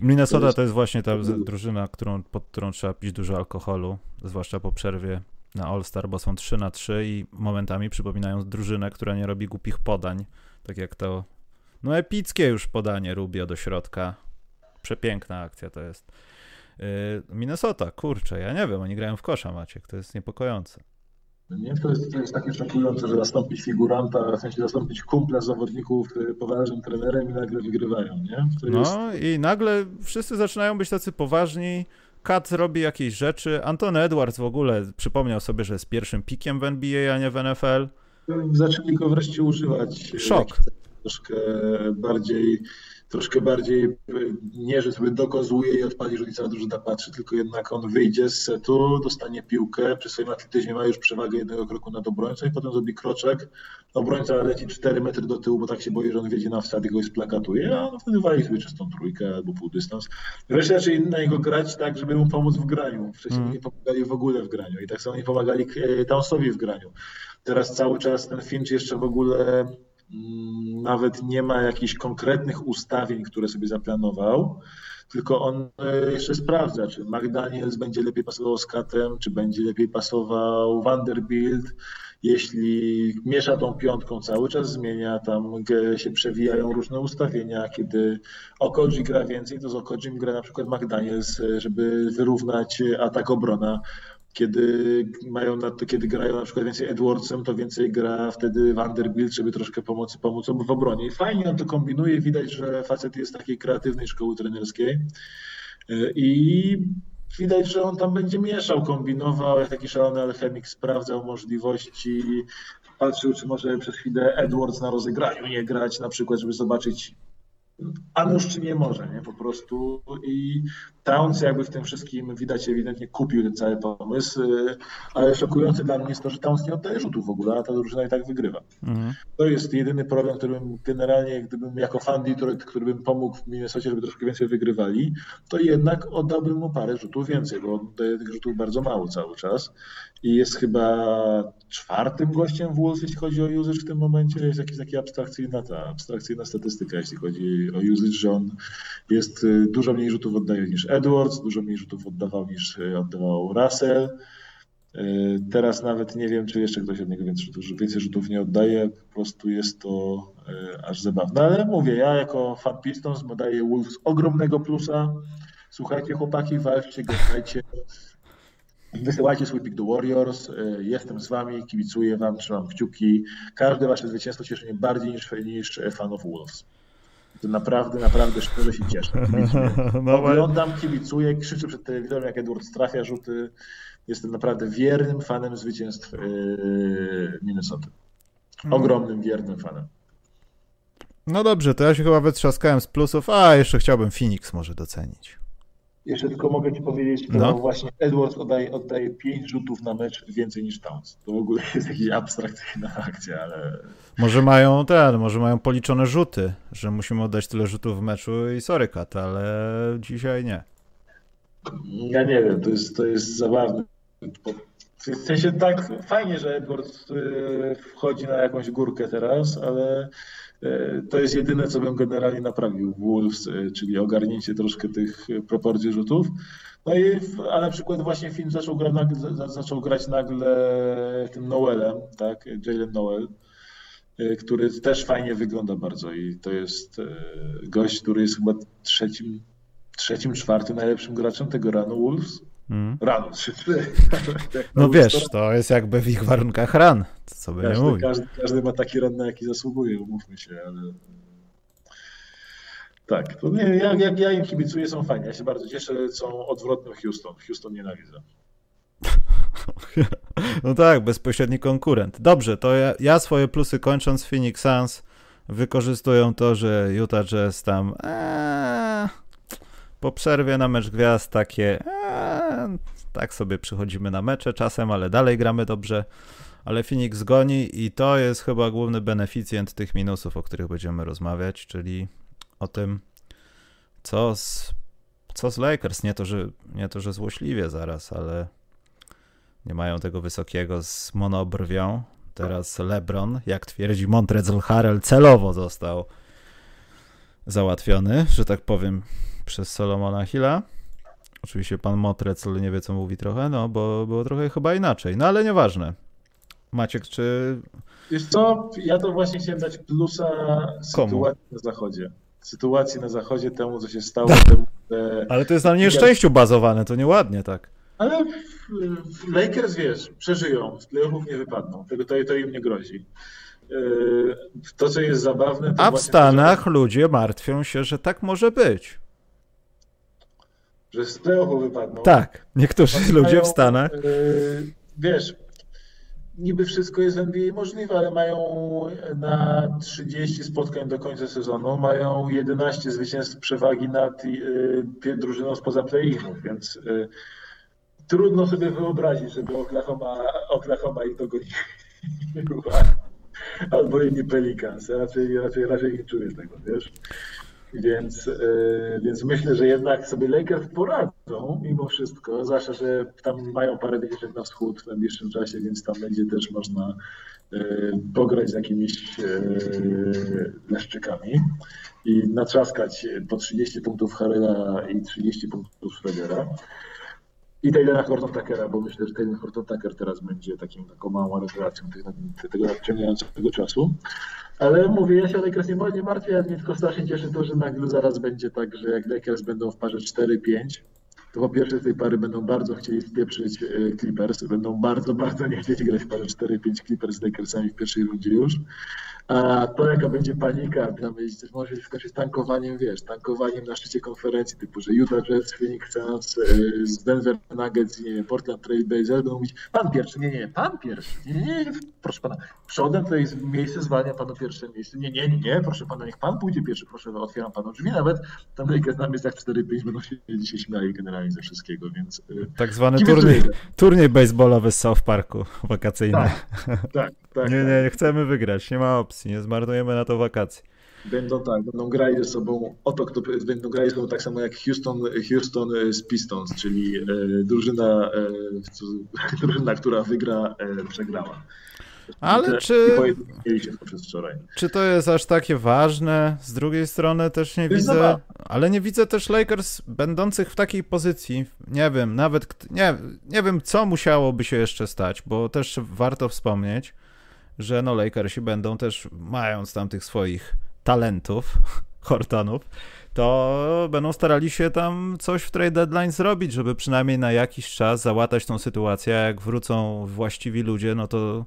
Speaker 1: Minnesota to jest... to jest właśnie ta drużyna, którą, pod którą trzeba pić dużo alkoholu, zwłaszcza po przerwie na All-Star, bo są 3 na 3 i momentami przypominają drużynę, która nie robi głupich podań, tak jak to no epickie już podanie Rubio do środka. Przepiękna akcja to jest. Yy, Minnesota, kurczę, ja nie wiem, oni grają w kosza, Maciek, to jest niepokojące.
Speaker 2: Nie? To, jest, to jest takie szokujące, że zastąpić figuranta, w sensie zastąpić kumpla zawodników y, poważnym trenerem i nagle wygrywają, nie?
Speaker 1: To no jest... i nagle wszyscy zaczynają być tacy poważni, Kat robi jakieś rzeczy, Anton Edwards w ogóle przypomniał sobie, że jest pierwszym pikiem w NBA, a nie w NFL.
Speaker 2: Zaczęli go wreszcie używać.
Speaker 1: Szok.
Speaker 2: Troszkę bardziej troszkę bardziej nie, że sobie dokozuje i odpali, że cała drużyna patrzy, tylko jednak on wyjdzie z setu, dostanie piłkę, przy swoim atletyzmie ma już przewagę jednego kroku nad obrońcą i potem zrobi kroczek, obrońca leci 4 metry do tyłu, bo tak się boi, że on wiedzie na wsad i go splakatuje, a on wtedy wali sobie czystą trójkę albo pół dystans. Wreszcie zaczęli na niego grać tak, żeby mu pomóc w graniu. Wcześniej mm. nie pomagali w ogóle w graniu i tak samo nie pomagali Townsowi w graniu. Teraz cały czas ten Finch jeszcze w ogóle nawet nie ma jakichś konkretnych ustawień, które sobie zaplanował, tylko on e, jeszcze sprawdza, czy McDaniels będzie lepiej pasował z Katem, czy będzie lepiej pasował Vanderbilt. Jeśli miesza tą piątką, cały czas zmienia, tam się przewijają różne ustawienia. Kiedy Okoji gra więcej, to z Okojim gra na przykład McDaniels, e, żeby wyrównać atak obrona kiedy mają na to, kiedy grają na przykład więcej Edwardsem, to więcej gra wtedy Vanderbilt, żeby troszkę pomóc, pomóc w obronie. I fajnie on to kombinuje, widać, że facet jest takiej kreatywnej szkoły trenerskiej. I widać, że on tam będzie mieszał, kombinował, jak taki szalony alchemik sprawdzał możliwości, patrzył, czy może przez chwilę Edwards na rozegraniu nie grać, na przykład, żeby zobaczyć, a nóż czy nie może, nie? Po prostu. I Towns jakby w tym wszystkim widać ewidentnie kupił ten cały pomysł, y, ale szokujące dla mnie jest to, że Towns nie oddaje rzutów w ogóle, a ta drużyna i tak wygrywa. Mhm. To jest jedyny problem, który bym generalnie, gdybym jako fan Detroit, który bym pomógł w Minnesocie, żeby troszkę więcej wygrywali, to jednak oddałbym mu parę rzutów więcej, bo on daje tych rzutów bardzo mało cały czas i jest chyba czwartym gościem w Wolves, jeśli chodzi o usage w tym momencie. Jest jakaś taka abstrakcyjna, ta abstrakcyjna statystyka, jeśli chodzi o usage, że on jest y, dużo mniej rzutów oddaje niż Edwards, dużo mniej rzutów oddawał niż y, oddawał Russell. Y, teraz nawet nie wiem, czy jeszcze ktoś od niego więcej rzutów, więcej rzutów nie oddaje. Po prostu jest to aż zabawne. Ale mówię, ja jako fan Pistons daję Wolves ogromnego plusa. Słuchajcie chłopaki, walczcie, grajcie. Wysyłajcie swój pick do Warriors. E, jestem z wami, kibicuję wam, trzymam kciuki. Każde wasze zwycięstwo cieszy mnie bardziej niż, niż fanów Wolves. To naprawdę, naprawdę szczerze się cieszę. No, Oglądam, kibicuję, krzyczę przed telewizorem, jak Edward trafia rzuty. Jestem naprawdę wiernym fanem zwycięstw yy, Minnesota. No. Ogromnym, wiernym fanem.
Speaker 1: No dobrze, to ja się chyba wytrzaskałem z plusów, a jeszcze chciałbym Phoenix może docenić.
Speaker 2: Jeszcze tylko mogę Ci powiedzieć, no. właśnie Edwards oddaje, oddaje 5 rzutów na mecz więcej niż Towns. To w ogóle jest jakaś abstrakcyjna akcja, ale...
Speaker 1: Może mają ten, może mają policzone rzuty, że musimy oddać tyle rzutów w meczu i sorry kat, ale dzisiaj nie.
Speaker 2: Ja nie wiem, to jest, to jest zabawne. W sensie tak fajnie, że Edwards y, wchodzi na jakąś górkę teraz, ale to jest jedyne, co bym generalnie naprawił w Wolves, e, czyli ogarnięcie troszkę tych proporcji rzutów. No i, a na przykład właśnie film zaczął, nagle, zaczął grać nagle tym Noelem, tak, Jalen Noel, e, który też fajnie wygląda bardzo i to jest gość, który jest chyba trzecim, trzecim czwartym najlepszym graczem tego ranu Wolves. Mm. Rano,
Speaker 1: No wiesz, to jest jakby w ich warunkach ran, co by
Speaker 2: każdy,
Speaker 1: nie mówić.
Speaker 2: Każdy, każdy ma taki ran, na jaki zasługuje, umówmy się, ale... Tak, to nie, ja, ja, ja im kibicuję, są fajni. Ja się bardzo cieszę, są odwrotnym Houston. Houston nienawidzę.
Speaker 1: No tak, bezpośredni konkurent. Dobrze, to ja, ja swoje plusy kończąc, Phoenix Suns wykorzystują to, że Utah Jazz tam ee, po przerwie na mecz gwiazd takie ee, tak sobie przychodzimy na mecze czasem, ale dalej gramy dobrze. Ale Phoenix goni i to jest chyba główny beneficjent tych minusów, o których będziemy rozmawiać, czyli o tym, co z, co z Lakers. Nie to, że, nie to, że złośliwie zaraz, ale nie mają tego wysokiego z monobrwią. Teraz LeBron, jak twierdzi Montrezl Harrell, celowo został załatwiony, że tak powiem, przez Solomona Hilla. Oczywiście pan Motrecl nie wie, co mówi trochę, no bo było trochę chyba inaczej. No ale nieważne. Maciek, czy...
Speaker 2: Wiesz co, ja to właśnie chciałem dać plusa sytuacji na zachodzie. Sytuacji na zachodzie, temu, co się stało. temu,
Speaker 1: że... Ale to jest na nieszczęściu bazowane, to nieładnie tak.
Speaker 2: Ale Lakers, wiesz, przeżyją, z playoffów nie wypadną. Tego to, to im nie grozi. E, to, co jest zabawne...
Speaker 1: A w Stanach to, że... ludzie martwią się, że tak może być
Speaker 2: że z playoffu wypadną.
Speaker 1: Tak, niektórzy ludzie w Stanach.
Speaker 2: Yy, wiesz, niby wszystko jest w NBA możliwe, ale mają na 30 spotkań do końca sezonu, mają 11 zwycięstw przewagi nad yy, drużyną spoza play-inów, więc yy, trudno sobie wyobrazić, żeby Oklahoma, Oklahoma ich dogoniła. Albo inni Pelicans. Raczej, raczej, raczej nie czuję tego, wiesz. Więc, e, więc myślę, że jednak sobie Lakers poradzą mimo wszystko, zwłaszcza, że tam mają parę wycieczek na wschód w najbliższym czasie, więc tam będzie też można e, pograć z jakimiś e, leszczykami. i natrzaskać po 30 punktów Harrella i 30 punktów Schroedera. I Taylora Horton Tuckera, bo myślę, że Taylor Horton Tucker teraz będzie takim, taką małą rewelacją tego nadciągającego czasu. Ale mówię, ja się o Lakers nie, nie martwię, mnie tylko strasznie cieszy to, że nagle zaraz będzie tak, że jak Lakers będą w parze 4-5, to po pierwsze z tej pary będą bardzo chcieli wpieprzyć e, Clippers, będą bardzo, bardzo nie chcieli grać w parze 4-5 Clippers z Lakersami w pierwszej rundzie już. A to jaka będzie panika, tam jest, może się skończyć tankowaniem, wiesz, tankowaniem na szczycie konferencji, typu, że Utah Jazz, Phoenix Suns, e, z Denver Nuggets, nie Portland Trail Blazers będą mówić, pan pierwszy, nie, nie, pan pierwszy, nie, nie, nie, proszę pana, przodem to jest miejsce, zwalnia panu pierwsze miejsce, nie, nie, nie, proszę pana, niech pan pójdzie pierwszy, proszę, otwieram panu drzwi, nawet tam Lakers na miejscach 4-5 będą się dzisiaj śmiali generalnie ze wszystkiego, więc...
Speaker 1: E, tak zwany turniej, turniej baseballowy z South Parku wakacyjny.
Speaker 2: Tak, tak, tak.
Speaker 1: nie, nie, nie chcemy wygrać, nie ma opcji opcji, nie zmarnujemy na to wakacji.
Speaker 2: Będą tak, będą grali ze sobą o to, kto będą grali ze sobą tak samo jak Houston, Houston z Pistons, czyli e, drużyna, e, drużyna, która wygra, e, przegrała.
Speaker 1: Ale czy, czy to jest aż takie ważne? Z drugiej strony też nie widzę, ale nie widzę też Lakers będących w takiej pozycji. Nie wiem, nawet nie, nie wiem, co musiałoby się jeszcze stać, bo też warto wspomnieć, że no Lakersi będą też, mając tam tych swoich talentów, Hortonów, to będą starali się tam coś w trade deadline zrobić, żeby przynajmniej na jakiś czas załatać tą sytuację, jak wrócą właściwi ludzie, no to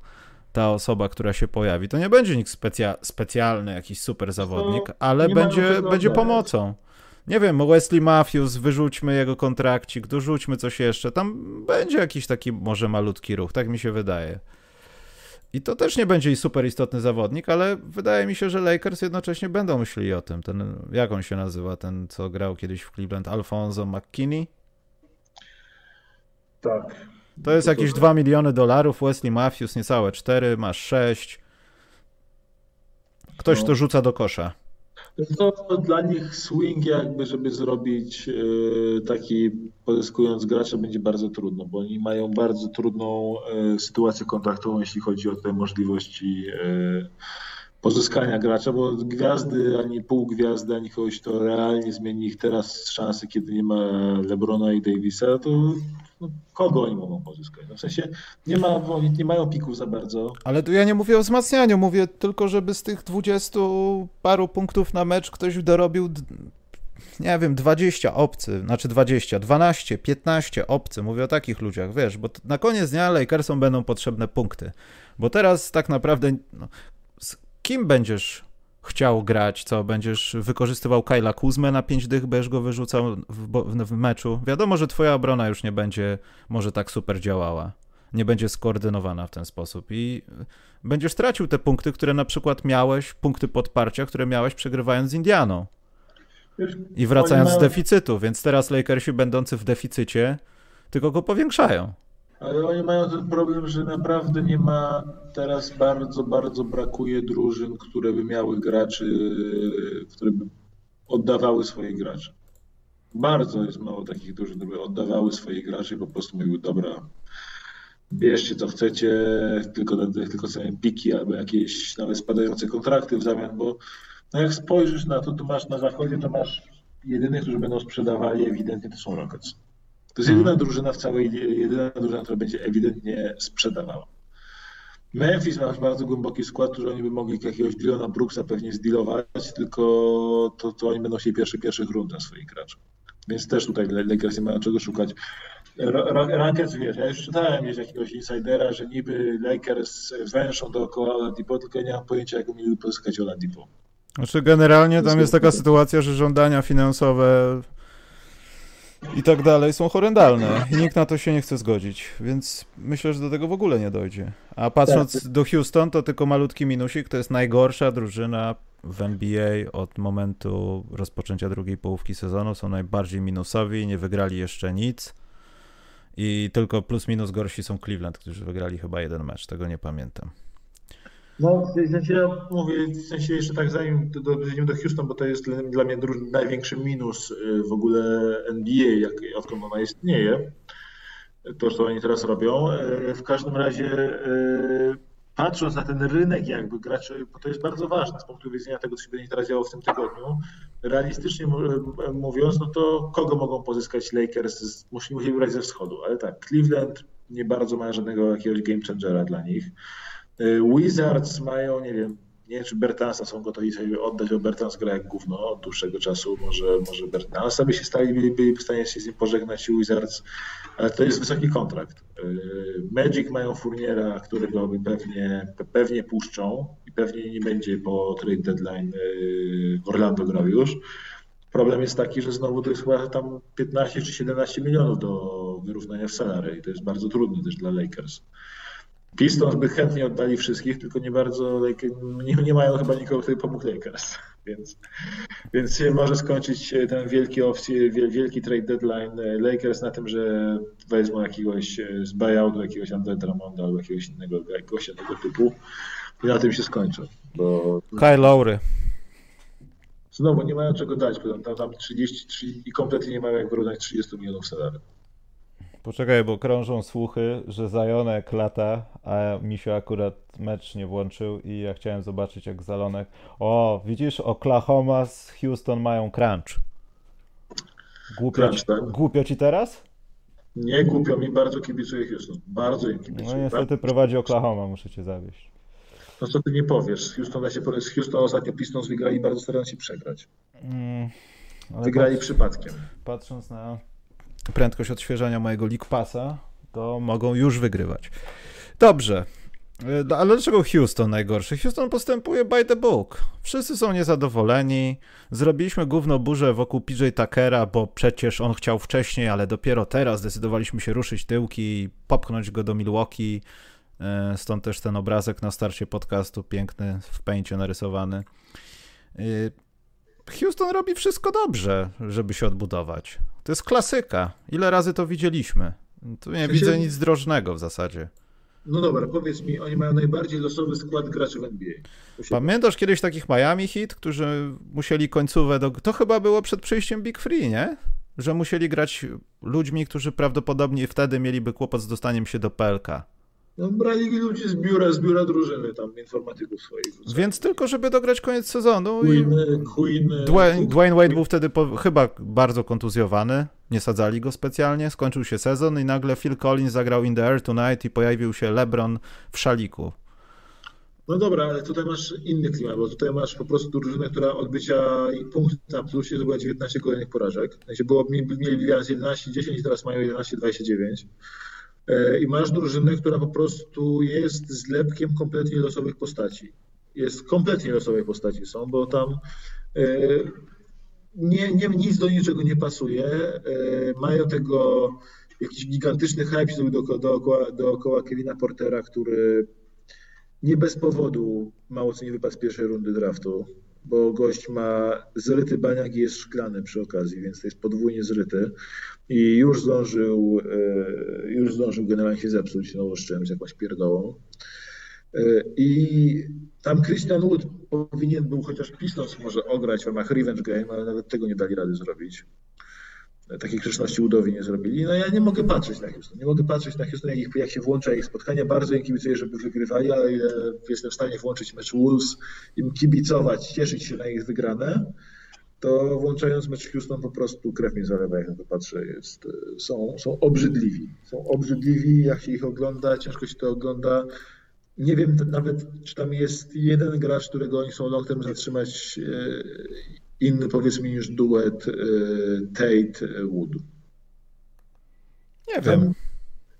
Speaker 1: ta osoba, która się pojawi, to nie będzie nikt specja specjalny, jakiś super zawodnik, ale będzie, będzie pomocą. Nie wiem, Wesley Matthews, wyrzućmy jego kontrakcik, dorzućmy coś jeszcze. Tam będzie jakiś taki może malutki ruch, tak mi się wydaje. I to też nie będzie super istotny zawodnik, ale wydaje mi się, że Lakers jednocześnie będą myśleli o tym. Ten, jak on się nazywa, ten co grał kiedyś w Cleveland, Alfonso McKinney?
Speaker 2: Tak.
Speaker 1: To jest jakieś 2 miliony dolarów, Wesley Matthews niecałe 4, masz 6. Ktoś no. to rzuca do kosza.
Speaker 2: To dla nich swing jakby, żeby zrobić e, taki, pozyskując gracza, będzie bardzo trudno, bo oni mają bardzo trudną e, sytuację kontraktową, jeśli chodzi o te możliwości e, pozyskania gracza, bo gwiazdy, ani pół gwiazdy, ani kogoś to realnie zmieni ich teraz szanse, kiedy nie ma Lebrona i Davisa, to no, kogo oni mogą pozyskać? No, w sensie nie, ma, nie mają pików za bardzo.
Speaker 1: Ale tu ja nie mówię o wzmacnianiu, mówię tylko, żeby z tych dwudziestu paru punktów na mecz ktoś dorobił nie wiem, 20 obcy, znaczy 20, 12, 15 obcy, mówię o takich ludziach, wiesz, bo na koniec dnia Lakersom będą potrzebne punkty, bo teraz tak naprawdę no, kim będziesz chciał grać, co będziesz wykorzystywał Kyla Kuzmę na 5 dych, będziesz go wyrzucał w, w, meczu. Wiadomo, że twoja obrona już nie będzie może tak super działała. Nie będzie skoordynowana w ten sposób i będziesz tracił te punkty, które na przykład miałeś, punkty podparcia, które miałeś przegrywając z Indianą. I wracając z deficytu, więc teraz Lakersi będący w deficycie tylko go powiększają.
Speaker 2: Ale oni mają ten problem, że naprawdę nie ma teraz bardzo, bardzo brakuje drużyn, które by miały graczy, które by oddawały swoich graczy. Bardzo jest mało takich drużyn, które by oddawały swoich graczy i po prostu mówiły, dobra, bierzcie co chcecie, tylko, tylko sobie piki albo jakieś nawet spadające kontrakty w zamian, bo no jak spojrzysz na to, to masz na zachodzie, to masz jedynych, którzy będą sprzedawali ewidentnie to są Rockets. To jest jedyna mhm. drużyna w całej, jedyna drużyna, która będzie ewidentnie sprzedawała. Memphis ma bardzo głęboki skład, który oni by mogli jakiegoś Dylana Brooksa pewnie zdealować, tylko to, to oni będą chcieli pierwszy, pierwszych rund na swoich graczy. Więc też tutaj Lakers nie mają czego szukać. Rankers, wiesz, ja już czytałem gdzieś jakiegoś insidera, że niby Lakers węszą dookoła Oladipo, tylko nie mam pojęcia, jak mieli pozyskać Oladipo.
Speaker 1: Znaczy generalnie tam jest taka sytuacja, że żądania finansowe i tak dalej są horrendalne i nikt na to się nie chce zgodzić, więc myślę, że do tego w ogóle nie dojdzie. A patrząc tak. do Houston, to tylko malutki minusik, to jest najgorsza drużyna w NBA od momentu rozpoczęcia drugiej połówki sezonu, są najbardziej minusowi, nie wygrali jeszcze nic i tylko plus minus gorsi są Cleveland, którzy wygrali chyba jeden mecz, tego nie pamiętam.
Speaker 2: No, w sensie ja mówię, w sensie jeszcze tak zanim do, do, do Houston, bo to jest dla mnie największy minus y, w ogóle NBA, jak, odkąd ona istnieje, to co oni teraz robią. Y, w każdym razie y, patrząc na ten rynek jakby graczy, bo to jest bardzo ważne z punktu widzenia tego, co się będzie teraz działo w tym tygodniu, realistycznie mówiąc, no to kogo mogą pozyskać Lakers? Musi, wybrać ze wschodu, ale tak, Cleveland nie bardzo ma żadnego jakiegoś game changera dla nich. Y, Wizards mają, nie wiem, nie wiem, czy Bertansa są gotowi sobie oddać, bo Bertans gra jak gówno od dłuższego czasu, może, może Bertansa by się stali, byli, byli w stanie się z nim pożegnać i Wizards, ale to jest wysoki kontrakt. Y, Magic mają Furniera, którego by pewnie, pewnie puszczą i pewnie nie będzie po trade deadline y, Orlando grał już. Problem jest taki, że znowu to jest chyba tam 15 czy 17 milionów do wyrównania w salary i to jest bardzo trudne też dla Lakers. Pistons by chętnie oddali wszystkich, tylko nie bardzo, nie, nie mają chyba nikogo, kto pomógł Lakers. Więc, więc może skończyć ten wielki wielki trade deadline Lakers na tym, że wezmą jakiegoś z buyoutu, jakiegoś Andre Drummonda albo jakiegoś innego gościa tego typu i na tym się skończy. Bo...
Speaker 1: Kyle Lowry.
Speaker 2: Znowu nie mają czego dać, bo tam, tam 33 i kompletnie nie mają jak wyrównać 30 milionów salary.
Speaker 1: Poczekaj, bo krążą słuchy, że Zajonek lata, a mi się akurat mecz nie włączył i ja chciałem zobaczyć jak Zalonek... O, widzisz, Oklahoma z Houston mają crunch. Głupio, crunch, ci, tak? głupio ci teraz?
Speaker 2: Nie głupio, mi bardzo kibicuję Houston. Bardzo im kibicuję.
Speaker 1: No niestety tak? prowadzi Oklahoma, muszę cię zawieść.
Speaker 2: No co ty nie powiesz? Houston, ja się z Houston ostatnio Pistons wygrali bardzo starając się przegrać. Mm, wygrali patrz, przypadkiem.
Speaker 1: Patrząc na prędkość odświeżania mojego League Passa, to mogą już wygrywać. Dobrze. E, ale dlaczego Houston najgorszy? Houston postępuje by the book. Wszyscy są niezadowoleni. Zrobiliśmy gówno burzę wokół PJ Tuckera, bo przecież on chciał wcześniej, ale dopiero teraz zdecydowaliśmy się ruszyć tyłki i popchnąć go do Milwaukee. E, stąd też ten obrazek na starcie podcastu, piękny, w pęcie narysowany. E, Houston robi wszystko dobrze, żeby się odbudować. To jest klasyka. Ile razy to widzieliśmy? Tu nie widzę nic drożnego w zasadzie.
Speaker 2: No dobra, powiedz mi, oni mają najbardziej losowy skład graczy w NBA.
Speaker 1: Pamiętasz kiedyś takich Miami Heat, którzy musieli końcówę do... To chyba było przed przyjściem Big Free, nie? Że musieli grać ludźmi, którzy prawdopodobnie wtedy mieliby kłopot z dostaniem się do PLK.
Speaker 2: No, brali ludzi z biura, z biura drużyny, tam informatyków swoich.
Speaker 1: Więc tylko, żeby dograć koniec sezonu.
Speaker 2: Queen, Queen,
Speaker 1: Dwayne, Dwayne Wade był wtedy po, chyba bardzo kontuzjowany, nie sadzali go specjalnie, skończył się sezon i nagle Phil Collins zagrał In the Air Tonight i pojawił się LeBron w szaliku.
Speaker 2: No dobra, ale tutaj masz inny klimat, bo tutaj masz po prostu drużynę, która odbycia i punkt na plusie zdobyła 19 kolejnych porażek. Znaczy było, mieli bilans 11-10, teraz mają 11-29. E, i masz drużynę, która po prostu jest zlepkiem kompletnie losowych postaci. Jest kompletnie losowej postaci są, bo tam e, nie, nie, nic do niczego nie pasuje. E, mają tego jakiś gigantyczny hype dookoła, dookoła, dookoła Kevina Portera, który nie bez powodu mało co nie wypadł z pierwszej rundy draftu bo gość ma zryty baniak i jest szklany przy okazji, więc to jest podwójnie zryty i już zdążył, e, już zdążył generalnie się zepsuć znowu z jakąś pierdołą. E, I tam Christian Wood powinien był chociaż Pistons może ograć w ramach revenge game, ale nawet tego nie dali rady zrobić takiej grzeczności udowi nie zrobili. No ja nie mogę patrzeć na Houston. Nie mogę patrzeć na Houston, jak, ich, jak się włącza ich spotkania. Bardzo im kibicuję, żeby wygrywali, ale jestem w stanie włączyć mecz Wolves, im kibicować, cieszyć się na ich wygrane, to włączając mecz Houston po prostu krew mi zalewa, jak na to patrzę. Jest, są, są obrzydliwi. Są obrzydliwi, jak się ich ogląda, ciężko się to ogląda. Nie wiem nawet, czy tam jest jeden gracz, którego oni są long term zatrzymać e, inny powiedzmy niż duet y, Tate-Wood.
Speaker 1: Nie wiem.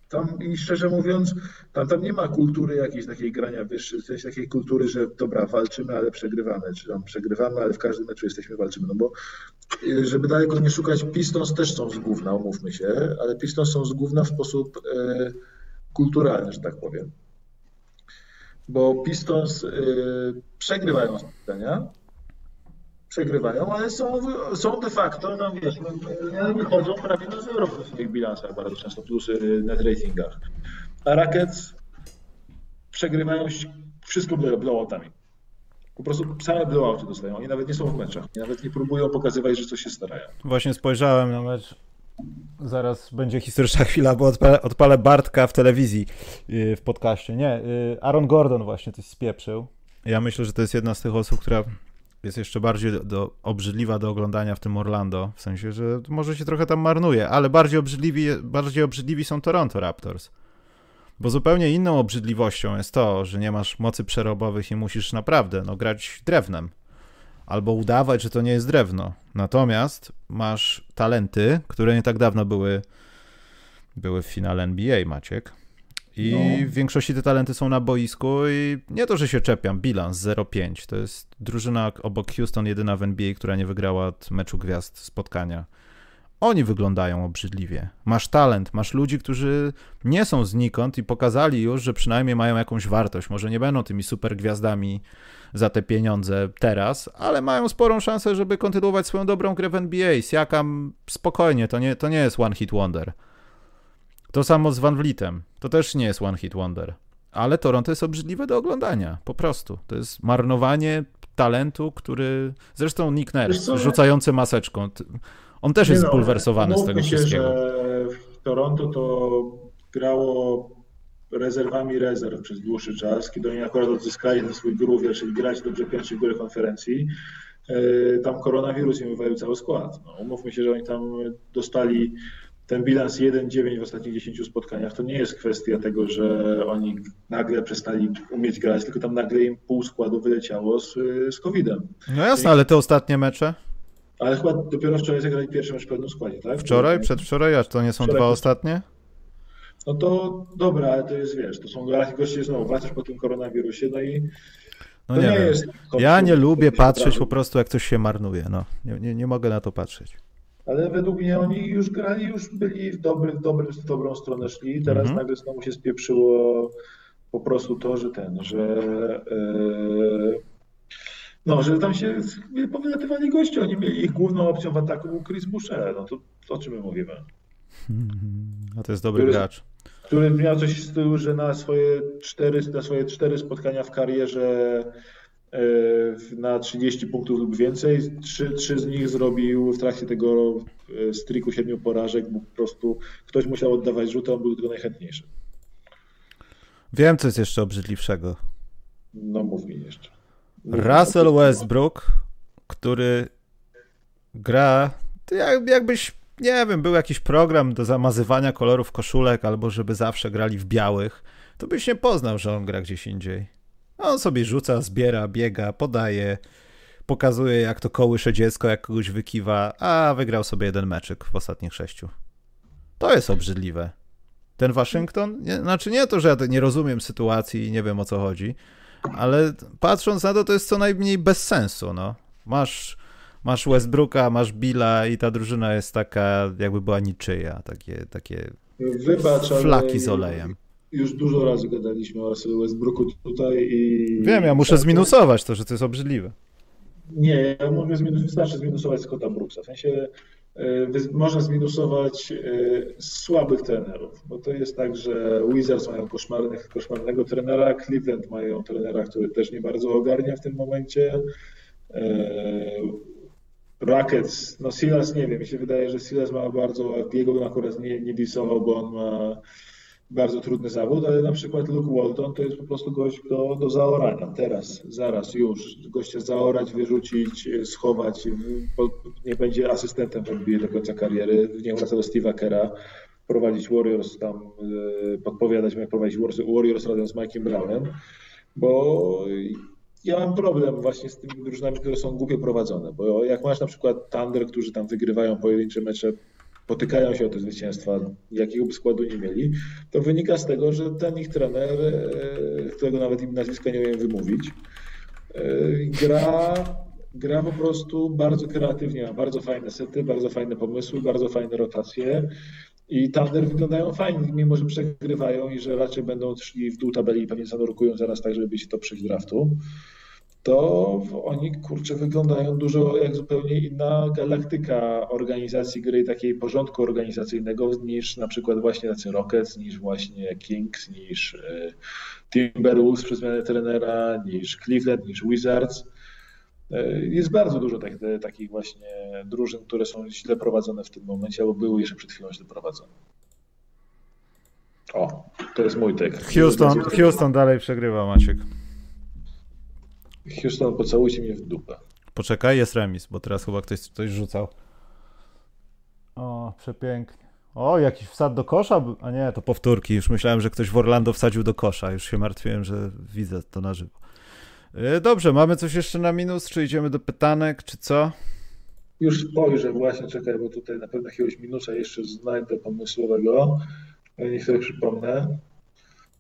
Speaker 2: Tam, I szczerze mówiąc, tam, tam nie ma kultury jakiejś takiej grania wyższej, w sensie takiej kultury, że dobra, walczymy, ale przegrywamy, czy tam przegrywamy, ale w każdym meczu jesteśmy, walczymy. No bo y, żeby daleko nie szukać, Pistons też są z gówna, umówmy się, ale Pistons są z gówna w sposób e, kulturalny, że tak powiem. Bo Pistons e, przegrywają spotkania, przegrywają, ale są, są de facto, no wiesz, no, wychodzą prawie na zero w swoich bilansach bardzo często, plusy net ratingach. A Rackets przegrywają wszystko blowoutami. Po prostu same blowouty dostają. Oni nawet nie są w meczach. Nawet nie próbują pokazywać, że coś się starają.
Speaker 1: Właśnie spojrzałem na mecz Zaraz będzie historyczna chwila, bo odpalę, odpalę Bartka w telewizji yy, w podcaście. Nie, yy, Aaron Gordon właśnie coś spieprzył. Ja myślę, że to jest jedna z tych osób, która jest jeszcze bardziej do, do, obrzydliwa do oglądania w tym Orlando, w sensie, że może się trochę tam marnuje, ale bardziej obrzydliwi, bardziej obrzydliwi są Toronto Raptors. Bo zupełnie inną obrzydliwością jest to, że nie masz mocy przerobowych i musisz naprawdę no, grać drewnem. Albo udawać, że to nie jest drewno. Natomiast masz talenty, które nie tak dawno były, były w finale NBA, Maciek. I no. w większości te talenty są na boisku i nie to, że się czepiam, bilans 0-5. To jest drużyna obok Houston jedyna w NBA, która nie wygrała od meczu gwiazd spotkania. Oni wyglądają obrzydliwie. Masz talent, masz ludzi, którzy nie są znikąd i pokazali już, że przynajmniej mają jakąś wartość. Może nie będą tymi super gwiazdami za te pieniądze teraz, ale mają sporą szansę, żeby kontynuować swoją dobrą grę w NBA. Siakam spokojnie, to nie, to nie jest one hit wonder. To samo z Van Vlietem. To też nie jest one hit wonder. Ale Toronto jest obrzydliwe do oglądania, po prostu. To jest marnowanie talentu, który... Zresztą Nick Nurse, rzucający maseczką. On też nie jest no, spulwersowany z tego się, wszystkiego.
Speaker 2: że w Toronto to grało rezerwami rezerw przez dłuższy czas, kiedy oni akurat odzyskali ten swój groove, czyli grać dobrze pierwszy górę konferencji. E, tam koronawirus im wywalił cały skład. No, umówmy się, że oni tam dostali ten bilans 1-9 w ostatnich 10 spotkaniach. To nie jest kwestia tego, że oni nagle przestali umieć grać, tylko tam nagle im pół składu wyleciało z, z COVID-em.
Speaker 1: No jasne, ale te ostatnie mecze?
Speaker 2: Ale chyba dopiero wczoraj zagrali pierwszy mecz w pełnym składzie, tak?
Speaker 1: Wczoraj, przedwczoraj, a to nie są wczoraj dwa ostatnie?
Speaker 2: No to dobra, ale to jest, wiesz, to są goście znowu, wracasz po tym koronawirusie, no i
Speaker 1: no nie, nie jest... Ja nie lubię patrzeć po prostu, jak coś się marnuje, no. Nie, nie, nie mogę na to patrzeć.
Speaker 2: Ale według mnie oni już grali, już byli w, dobry, w, dobrym, w dobrą stronę szli, teraz mhm. nagle znowu się spieprzyło po prostu to, że ten, że... Yy no, że tam się powylatywali goście. Oni mieli ich główną opcją w ataku był Chris Boucher. No to, to o czym my mówimy?
Speaker 1: A to jest dobry który, gracz.
Speaker 2: Który miał coś w stylu, że na swoje cztery, na swoje cztery spotkania w karierze na 30 punktów lub więcej. Trzy, trzy z nich zrobił w trakcie tego e, striku siedmiu porażek, bo po prostu ktoś musiał oddawać rzuty, on był tylko najchętniejszy.
Speaker 1: Wiem, co jest jeszcze obrzydliwszego.
Speaker 2: No mów mi jeszcze.
Speaker 1: Russell Westbrook, który gra, jak, jakbyś, nie wiem, był jakiś program do zamazywania kolorów koszulek, albo żeby zawsze grali w białych, to byś nie poznał, że on gra gdzieś indziej. On sobie rzuca, zbiera, biega, podaje, pokazuje, jak to kołysze dziecko, jak kogoś wykiwa, a wygrał sobie jeden meczyk w ostatnich sześciu. To jest obrzydliwe. Ten Waszyngton, nie, znaczy nie to, że ja nie rozumiem sytuacji i nie wiem o co chodzi, ale patrząc na to, to jest co najmniej bez sensu, no. Masz, masz Westbrooka, masz Billa i ta drużyna jest taka, jakby była niczyja, takie, takie Wybacz, flaki z olejem.
Speaker 2: Już dużo razy gadaliśmy o Westbrooku tutaj i...
Speaker 1: Wiem, ja muszę zminusować to, że to jest obrzydliwe.
Speaker 2: Nie, ja mogę zminusować, wystarczy zminusować Scotta Brooksa. W sensie E, można zminusować e, słabych trenerów, bo to jest tak, że Wizards mają koszmarnych, koszmarnego trenera, Cleveland mają trenera, który też nie bardzo ogarnia w tym momencie. E, Rockets, no Silas nie wiem, mi się wydaje, że Silas ma bardzo, jego akurat nie, nie disował, bo on ma bardzo trudny zawód, ale na przykład Luke Walton to jest po prostu gość do, do zaorania. Teraz, zaraz, już. Gościa zaorać, wyrzucić, schować. Nie będzie asystentem NBA do końca kariery. Nie wraca do Steve'a Kera. Prowadzić Warriors tam, e, podpowiadać, jak prowadzić Warriors razem z Mike'em Brownem, bo ja mam problem właśnie z tymi drużynami, które są głupie prowadzone, bo jak masz na przykład Thunder, którzy tam wygrywają pojedyncze mecze potykają się o te zwycięstwa, jakiego by składu nie mieli, to wynika z tego, że ten ich trener, e, którego nawet im nazwiska nie umiem wymówić, e, gra, gra po prostu bardzo kreatywnie, ma bardzo fajne sety, bardzo fajne pomysły, bardzo fajne rotacje. I Thunder wyglądają fajnie, mimo że przegrywają i że raczej będą szli w dół tabeli i pewnie zanurkują zaraz tak, żeby być to przyjść draftu to oni kurczę wyglądają dużo jak zupełnie inna galaktyka organizacji gry, takiej porządku organizacyjnego niż na przykład właśnie tacy Rockets, niż właśnie Kings, niż e, Timberwolves przez zmianę trenera, niż Cleveland, niż Wizards. Jest bardzo dużo tak, takich właśnie drużyn, które są źle prowadzone w tym momencie, albo były jeszcze przed chwilą źle prowadzone. O, to jest mój tekst.
Speaker 1: Houston, Houston dalej przegrywa, Maciek.
Speaker 2: Houston, pocałujcie mnie w dupę.
Speaker 1: Poczekaj, jest remis, bo teraz chyba ktoś coś rzucał. O, przepięknie. O, jakiś wsad do kosza? A nie, to powtórki. Już myślałem, że ktoś w Orlando wsadził do kosza. Już się martwiłem, że widzę to na żywo. E, dobrze, mamy coś jeszcze na minus? Czy idziemy do pytanek, czy co?
Speaker 2: Już spojrzę właśnie, czekaj, bo tutaj na pewno jakiegoś minusa jeszcze znajdę pomysłowego. Niech sobie przypomnę.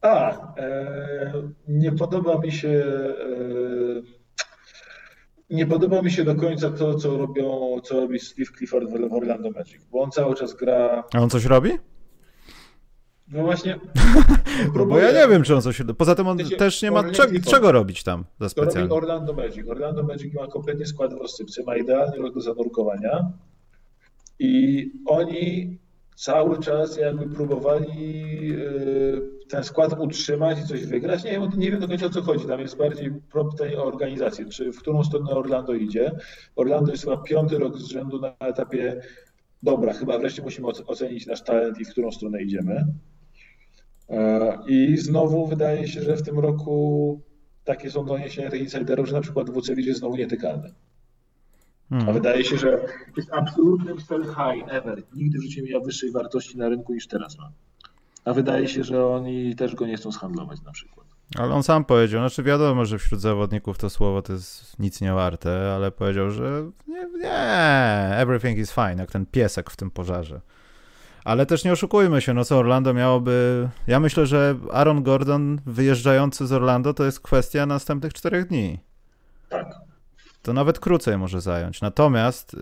Speaker 2: A, e, nie podoba mi się e, nie podoba mi się do końca to, co robią, co robi Steve Clifford w Orlando Magic, bo on cały czas gra.
Speaker 1: A on coś robi?
Speaker 2: No właśnie.
Speaker 1: no bo ja nie wiem, czy on coś. Poza tym on też nie ma cze, czego robić tam za specjalnie.
Speaker 2: To robi Orlando Magic. Orlando Magic ma kompletnie skład w rozsypce, ma idealny rok do zanurkowania i oni cały czas jakby próbowali e, ten skład utrzymać i coś wygrać. Nie wiem, nie wiem do końca o co chodzi. Tam jest bardziej pytanie o organizację, czy w którą stronę Orlando idzie. Orlando jest chyba piąty rok z rzędu na etapie dobra, chyba wreszcie musimy ocenić nasz talent i w którą stronę idziemy. E, I znowu wydaje się, że w tym roku takie są doniesienia tych insiderów, że na przykład Wucewicz jest znowu nietykalny. Hmm. A wydaje się, że jest absolutnym sell high ever. Nigdy w życiu nie miał wyższej wartości na rynku niż teraz ma. A wydaje się, że oni też go nie chcą zhandlować na przykład.
Speaker 1: Ale on sam powiedział, znaczy wiadomo, że wśród zawodników to słowo to jest nic nie warte, ale powiedział, że nie, nie, everything is fine, jak ten piesek w tym pożarze. Ale też nie oszukujmy się, no co Orlando miałoby. Ja myślę, że Aaron Gordon wyjeżdżający z Orlando to jest kwestia następnych czterech dni. To nawet krócej może zająć. Natomiast y,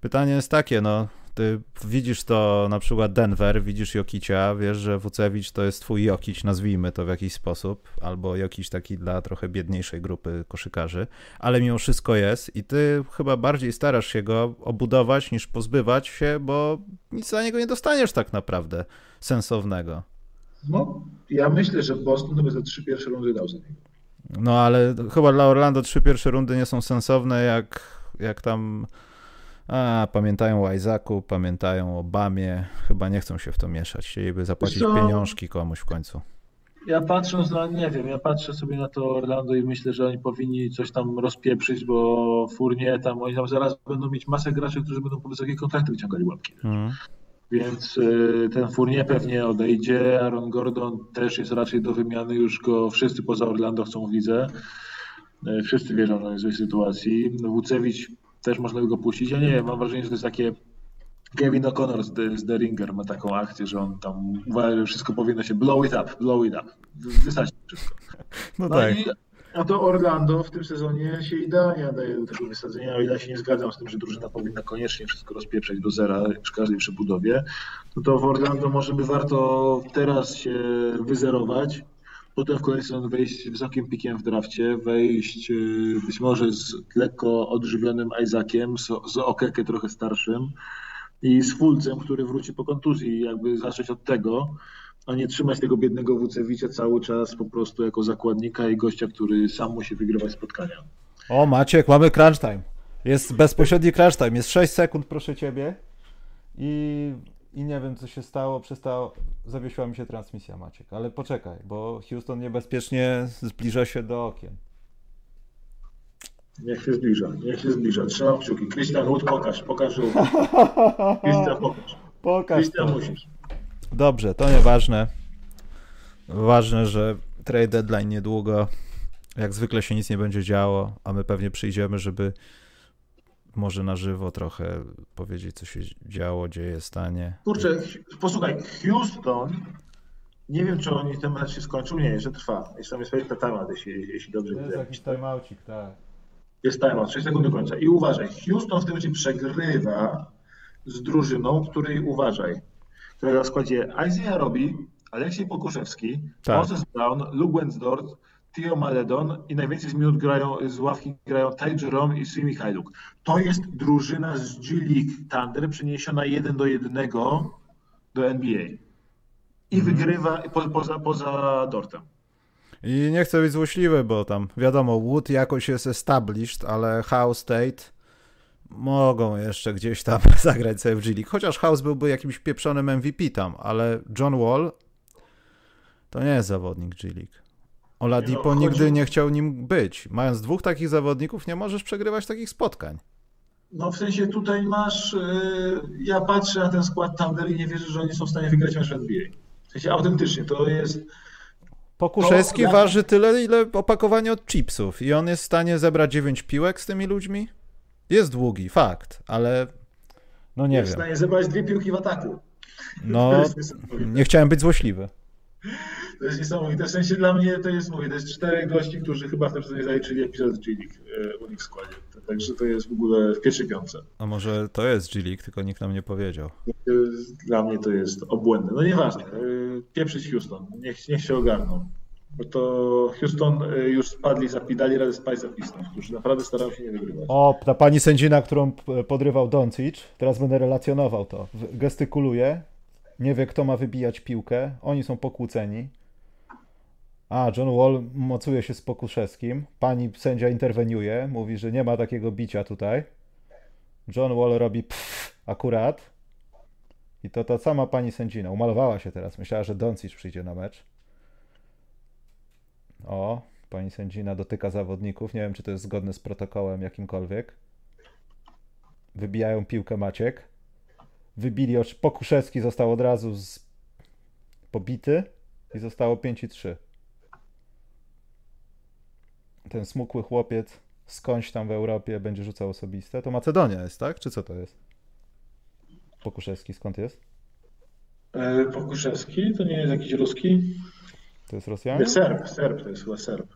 Speaker 1: pytanie jest takie, no ty widzisz to na przykład Denver, widzisz Jokicia, wiesz, że Wucewicz to jest twój Jokic, nazwijmy to w jakiś sposób, albo Jokic taki dla trochę biedniejszej grupy koszykarzy, ale mimo wszystko jest i ty chyba bardziej starasz się go obudować niż pozbywać się, bo nic za niego nie dostaniesz tak naprawdę sensownego.
Speaker 2: No, ja myślę, że Boston by za trzy pierwsze rundy dał za niego.
Speaker 1: No ale chyba dla Orlando trzy pierwsze rundy nie są sensowne, jak, jak tam a, pamiętają o Isaacu, pamiętają o Bamie, chyba nie chcą się w to mieszać, chcieliby zapłacić pieniążki komuś w końcu.
Speaker 2: Ja patrząc na, nie wiem, ja patrzę sobie na to Orlando i myślę, że oni powinni coś tam rozpieprzyć, bo Furnie tam, oni tam zaraz będą mieć masę graczy, którzy będą po wysokie kontrakty wyciągali łapki. Mhm. Więc y, ten Fournier pewnie odejdzie, Aaron Gordon też jest raczej do wymiany, już go wszyscy poza Orlando chcą w lidze. Y, wszyscy wierzą, że jest w sytuacji. Wucewicz też można by go puścić. Ja nie wiem, mam wrażenie, że to jest takie Kevin O'Connor z The, z The Ringer ma taką akcję, że on tam uważa, że wszystko powinno się blow it up, blow it up. Wysadzić wszystko. No, no tak. i no to Orlando w tym sezonie się idealnie nadaje do tego wysadzenia, o ile się nie zgadzam z tym, że drużyna powinna koniecznie wszystko rozpieprzać do zera przy każdej przebudowie, no to w Orlando może by warto teraz się wyzerować, potem w kolejny sezon wejść wysokim pikiem w drafcie, wejść y, być może z lekko odżywionym Isaaciem, z, z Okeke trochę starszym i z Fulcem, który wróci po kontuzji, jakby zacząć od tego, a nie trzymać tego biednego Wucewicza cały czas po prostu jako zakładnika i gościa, który sam musi wygrywać spotkania.
Speaker 1: O Maciek, mamy crunch time. Jest bezpośredni crunch time. Jest 6 sekund, proszę ciebie. I, I nie wiem, co się stało. Przestało. Zawiesiła mi się transmisja, Maciek. Ale poczekaj, bo Houston niebezpiecznie zbliża się do okien.
Speaker 2: Niech się zbliża, niech się zbliża. Trzymam kciuki. Christian Wood, pokaż, pokaż Christian, pokaż.
Speaker 1: Pokaż. Christian, musisz. Dobrze, to nieważne. Ważne, że trade deadline niedługo. Jak zwykle się nic nie będzie działo, a my pewnie przyjdziemy, żeby może na żywo trochę powiedzieć, co się działo, dzieje, stanie.
Speaker 2: Kurczę, posłuchaj, Houston, nie wiem, czy oni ten mecz się skończył, nie, że trwa. Jest tam jest temat, jeśli, jeśli dobrze
Speaker 1: To jest jakiś timeoutik, tak.
Speaker 2: Jest timeout, 6 sekund do końca. I uważaj, Houston w tym momencie przegrywa z drużyną, której uważaj, które w składzie Isaiah Robi, Aleksiej Pokuszewski, tak. Moses Brown, Luke Wensdorf, Tio Maledon i najwięcej z minut grają, z ławki grają Ty Jerome i Simi Hajduk. To jest drużyna z G League Thunder przeniesiona jeden do jednego do NBA. I mm. wygrywa po, poza, poza Dortem.
Speaker 1: I nie chcę być złośliwy, bo tam wiadomo, Wood jakoś jest established, ale House State mogą jeszcze gdzieś tam zagrać sobie w G League. Chociaż House byłby jakimś pieprzonym MVP tam, ale John Wall to nie jest zawodnik G League. Oladipo
Speaker 2: no,
Speaker 1: nigdy nie chciał nim być. Mając dwóch takich zawodników, nie możesz przegrywać takich spotkań.
Speaker 2: No w sensie tutaj masz, y, ja patrzę na ten skład Thunder i nie wierzę, że oni są w stanie wygrać mecz w NBA. W sensie autentycznie, to jest,
Speaker 1: Pokuszewski
Speaker 2: ja-
Speaker 1: waży tyle, ile opakowanie od chipsów i on jest w stanie zebrać 9 piłek z tymi ludźmi? Jest długi, fakt, ale no nie
Speaker 2: jest w
Speaker 1: wiem.
Speaker 2: stanie zebrać dwie piłki w ataku.
Speaker 1: No, nie chciałem być złośliwy.
Speaker 2: To jest niesamowite. W sensie dla mnie to jest, mówię, to jest czterech gości, którzy chyba w tym sezonie zaliczyli epizod z G League y, u nich w składzie. Także to jest w ogóle w pierwszej piątce.
Speaker 1: A może to jest G League, tylko nikt nam nie powiedział.
Speaker 2: Dla mnie to jest obłędne. No nieważne. y, Pieprzyć Houston. Niech, niech się ogarną. Bo to Houston y, już spadli, zapidali radę spać za Pistons, którzy naprawdę starają się nie wygrywać.
Speaker 1: O, ta pani sędzina, którą p- podrywał Doncic, teraz będę relacjonował to. Gestykuluje, nie wie kto ma wybijać piłkę, oni są pokłóceni. A, John Wall mocuje się z Pokuszewskim, pani sędzia interweniuje, mówi, że nie ma takiego bicia tutaj. John Wall robi pff, akurat. I to ta sama pani sędzina, umalowała się teraz, myślała, że Doncic przyjdzie na mecz. O, pani sędzina dotyka zawodników. Nie wiem, czy to jest zgodne z protokołem jakimkolwiek. Wybijają piłkę Maciek. Wybili, oczy- Pokuszewski został od razu z... pobity i zostało 5 i 3. Ten smukły chłopiec skądś tam w Europie będzie rzucał osobiste. To Macedonia jest, tak? Czy co to jest? Pokuszewski skąd jest?
Speaker 2: E, Pokuszewski to nie jest jakiś ruski?
Speaker 1: To jest Rosjanin?
Speaker 2: Serb, Serb, to jest chyba Serb.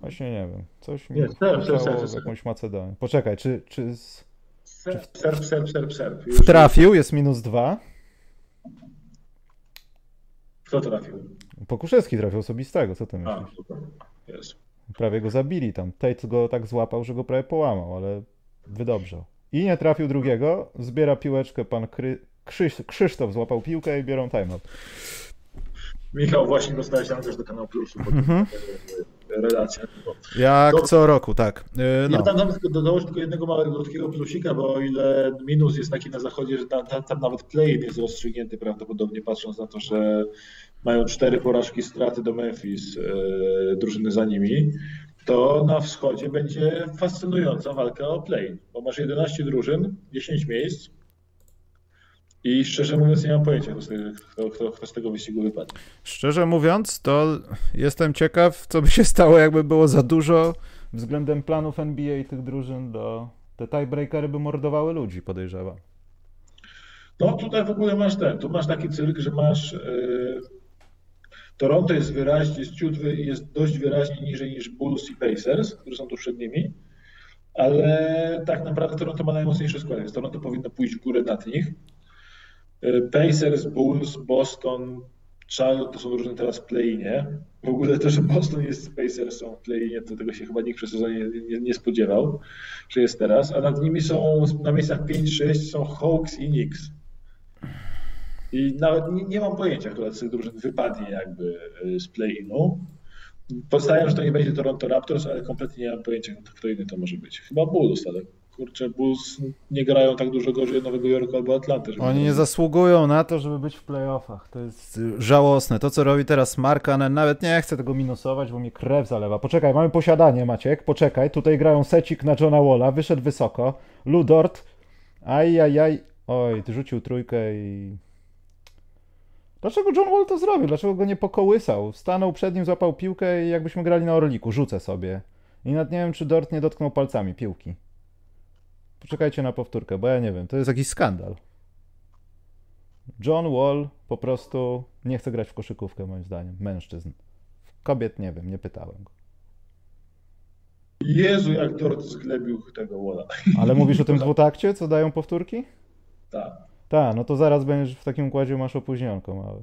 Speaker 1: Właśnie nie wiem. Coś mi
Speaker 2: Nie, Serb, Serb, Serb,
Speaker 1: w
Speaker 2: Serb.
Speaker 1: jakąś Macedonię. Poczekaj, czy, czy z...
Speaker 2: Serb, Serb, Serb, Serb, Serb. Już-
Speaker 1: trafił? Jest minus dwa.
Speaker 2: Kto trafił?
Speaker 1: Pokuszewski trafił osobistego, co ty
Speaker 2: A,
Speaker 1: myślisz?
Speaker 2: super. Jest.
Speaker 1: Prawie go zabili tam. Tate go tak złapał, że go prawie połamał, ale wydobrzał. I nie trafił drugiego, zbiera piłeczkę pan Kry... Krzyś... Krzysztof złapał piłkę i biorą timeout.
Speaker 2: Michał, właśnie dostałeś tam też do kanału Plusu, bo
Speaker 1: Mhm.
Speaker 2: e, relacja.
Speaker 1: Jak co roku, tak. Yy,
Speaker 2: Ja
Speaker 1: no.
Speaker 2: tam tylko dodało tylko jednego małego krótkiego plusika, bo o ile minus jest taki na zachodzie, że tam, tam, tam nawet play jest rozstrzygnięty prawdopodobnie, patrząc na to, że mają cztery porażki straty do Memphis, e, drużyny za nimi, to na wschodzie będzie fascynująca walka o play, bo masz 11 drużyn, 10 miejsc i szczerze mówiąc nie mam pojęcia, kto z tego, kto, kto, z tego wyścigu wypadnie.
Speaker 1: Szczerze mówiąc, to jestem ciekaw, co by się stało, jakby było za dużo względem planów NBA i tych drużyn do... Te tiebreakery by mordowały ludzi, podejrzewam.
Speaker 2: No tutaj w ogóle masz ten, tu masz taki cyrk, że masz e, Toronto jest wyraźnie, jest ciut, jest dość wyraźnie niżej niż Bulls i Pacers, którzy są tu przed nimi, ale tak naprawdę Toronto ma najmocniejszy skład, więc Toronto powinno pójść w górę nad nich. E, Pacers, Bulls, Boston, Charlotte to są drużyny teraz play-inie. W ogóle to, że Boston jest Pacers są w play-inie, to tego się chyba nikt przez sezonie nie, nie, nie spodziewał, że jest teraz, a nad nimi są na miejscach 5-6 są Hawks i Knicks. I nawet nie, nie mam pojęcia, która z tych drużyn wypadnie jakby y, z play-inu. Że to nie będzie Toronto Raptors, ale kompletnie nie mam pojęcia, kto inny to może być. Chyba Bulls, ale kurczę, Bulls nie grają tak dużo gorzej od Nowego Jorku albo Atlanty.
Speaker 1: Oni nie
Speaker 2: to-
Speaker 1: zasługują na to, żeby być w playoffach. To jest żałosne. To, co robi teraz Markanen, nawet nie chcę tego minusować, bo mi krew zalewa. Poczekaj, mamy posiadanie, Maciek. Poczekaj, tutaj grają secik na Johna Walla, wyszedł wysoko. Ludort, ajajaj. Oj, rzucił trójkę i... Dlaczego John Wall to zrobił? Dlaczego go nie pokołysał? Stanął przed nim, złapał piłkę i jakbyśmy grali na Orliku. Rzucę sobie. I nawet nie wiem, czy Dort nie dotknął palcami piłki. Poczekajcie na powtórkę, bo ja nie wiem. To jest jakiś skandal. John Wall po prostu nie chce grać w koszykówkę, moim zdaniem. Mężczyzn. Kobiet nie wiem, nie pytałem go.
Speaker 2: Jezu, jak Dort zglebił tego Walla.
Speaker 1: Ale mówisz o tym dwutakcie, co dają powtórki?
Speaker 2: Tak.
Speaker 1: Tak, no to zaraz będziesz w takim układzie masz opóźnionko małe.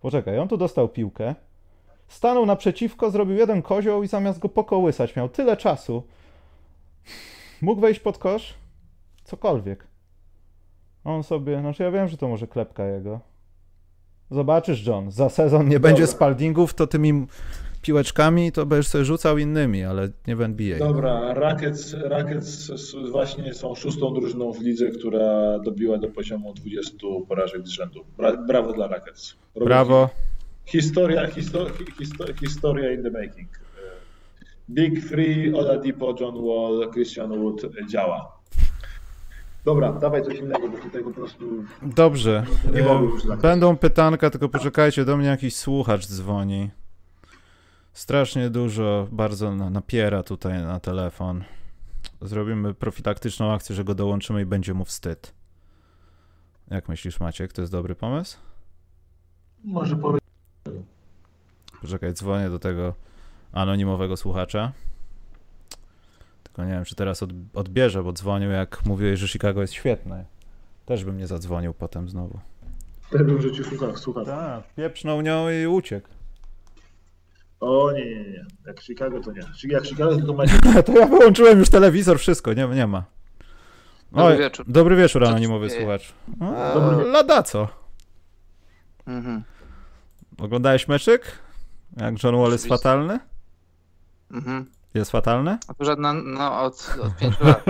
Speaker 1: Poczekaj, on tu dostał piłkę, stanął naprzeciwko, zrobił jeden kozioł i zamiast go pokołysać miał tyle czasu. Mógł wejść pod kosz? Cokolwiek. On sobie, znaczy ja wiem, że to może klepka jego. Zobaczysz, John, za sezon nie będzie
Speaker 2: Dobra.
Speaker 1: spaldingów, to ty mi piłeczkami, to będziesz sobie rzucał innymi, ale nie w NBA.
Speaker 2: Dobra, Rockets, Rockets właśnie są szóstą drużyną w lidze, która dobiła do poziomu 20 porażek z rzędu. Brawo dla Rockets.
Speaker 1: Robię Brawo.
Speaker 2: Historia, histor, histor, historia in the making. Big Three, Oladipo, John Wall, Christian Wood działa. Dobra, dawaj coś innego, bo tutaj po prostu.
Speaker 1: Dobrze. Nie mogę już Będą pytanka, tylko poczekajcie, do mnie jakiś słuchacz dzwoni. Strasznie dużo, bardzo napiera tutaj na telefon. Zrobimy profilaktyczną akcję, że go dołączymy i będzie mu wstyd. Jak myślisz, Maciek, to jest dobry pomysł?
Speaker 2: Może powiedz.
Speaker 1: Poczekaj, dzwonię do tego anonimowego słuchacza. Tylko nie wiem, czy teraz odbierze, bo dzwonił jak mówiłeś, że Chicago jest świetne. Też bym nie zadzwonił potem znowu.
Speaker 2: Też bym rzucił słuchacz.
Speaker 1: Tak, pieprznął nią i uciekł.
Speaker 2: O nie, nie, nie. Jak Chicago to nie. Jak Chicago tylko ma...
Speaker 1: to ja wyłączyłem już telewizor, wszystko, nie, nie ma.
Speaker 3: Dobry wieczór.
Speaker 1: Dobry wieczór, anonimowy słuchacz. A, lada co? Mhm. Oglądałeś meczyk? Jak John Wall jest fatalny? Mhm. Jest fatalny?
Speaker 3: Akurat na, no, od, od 5 lat.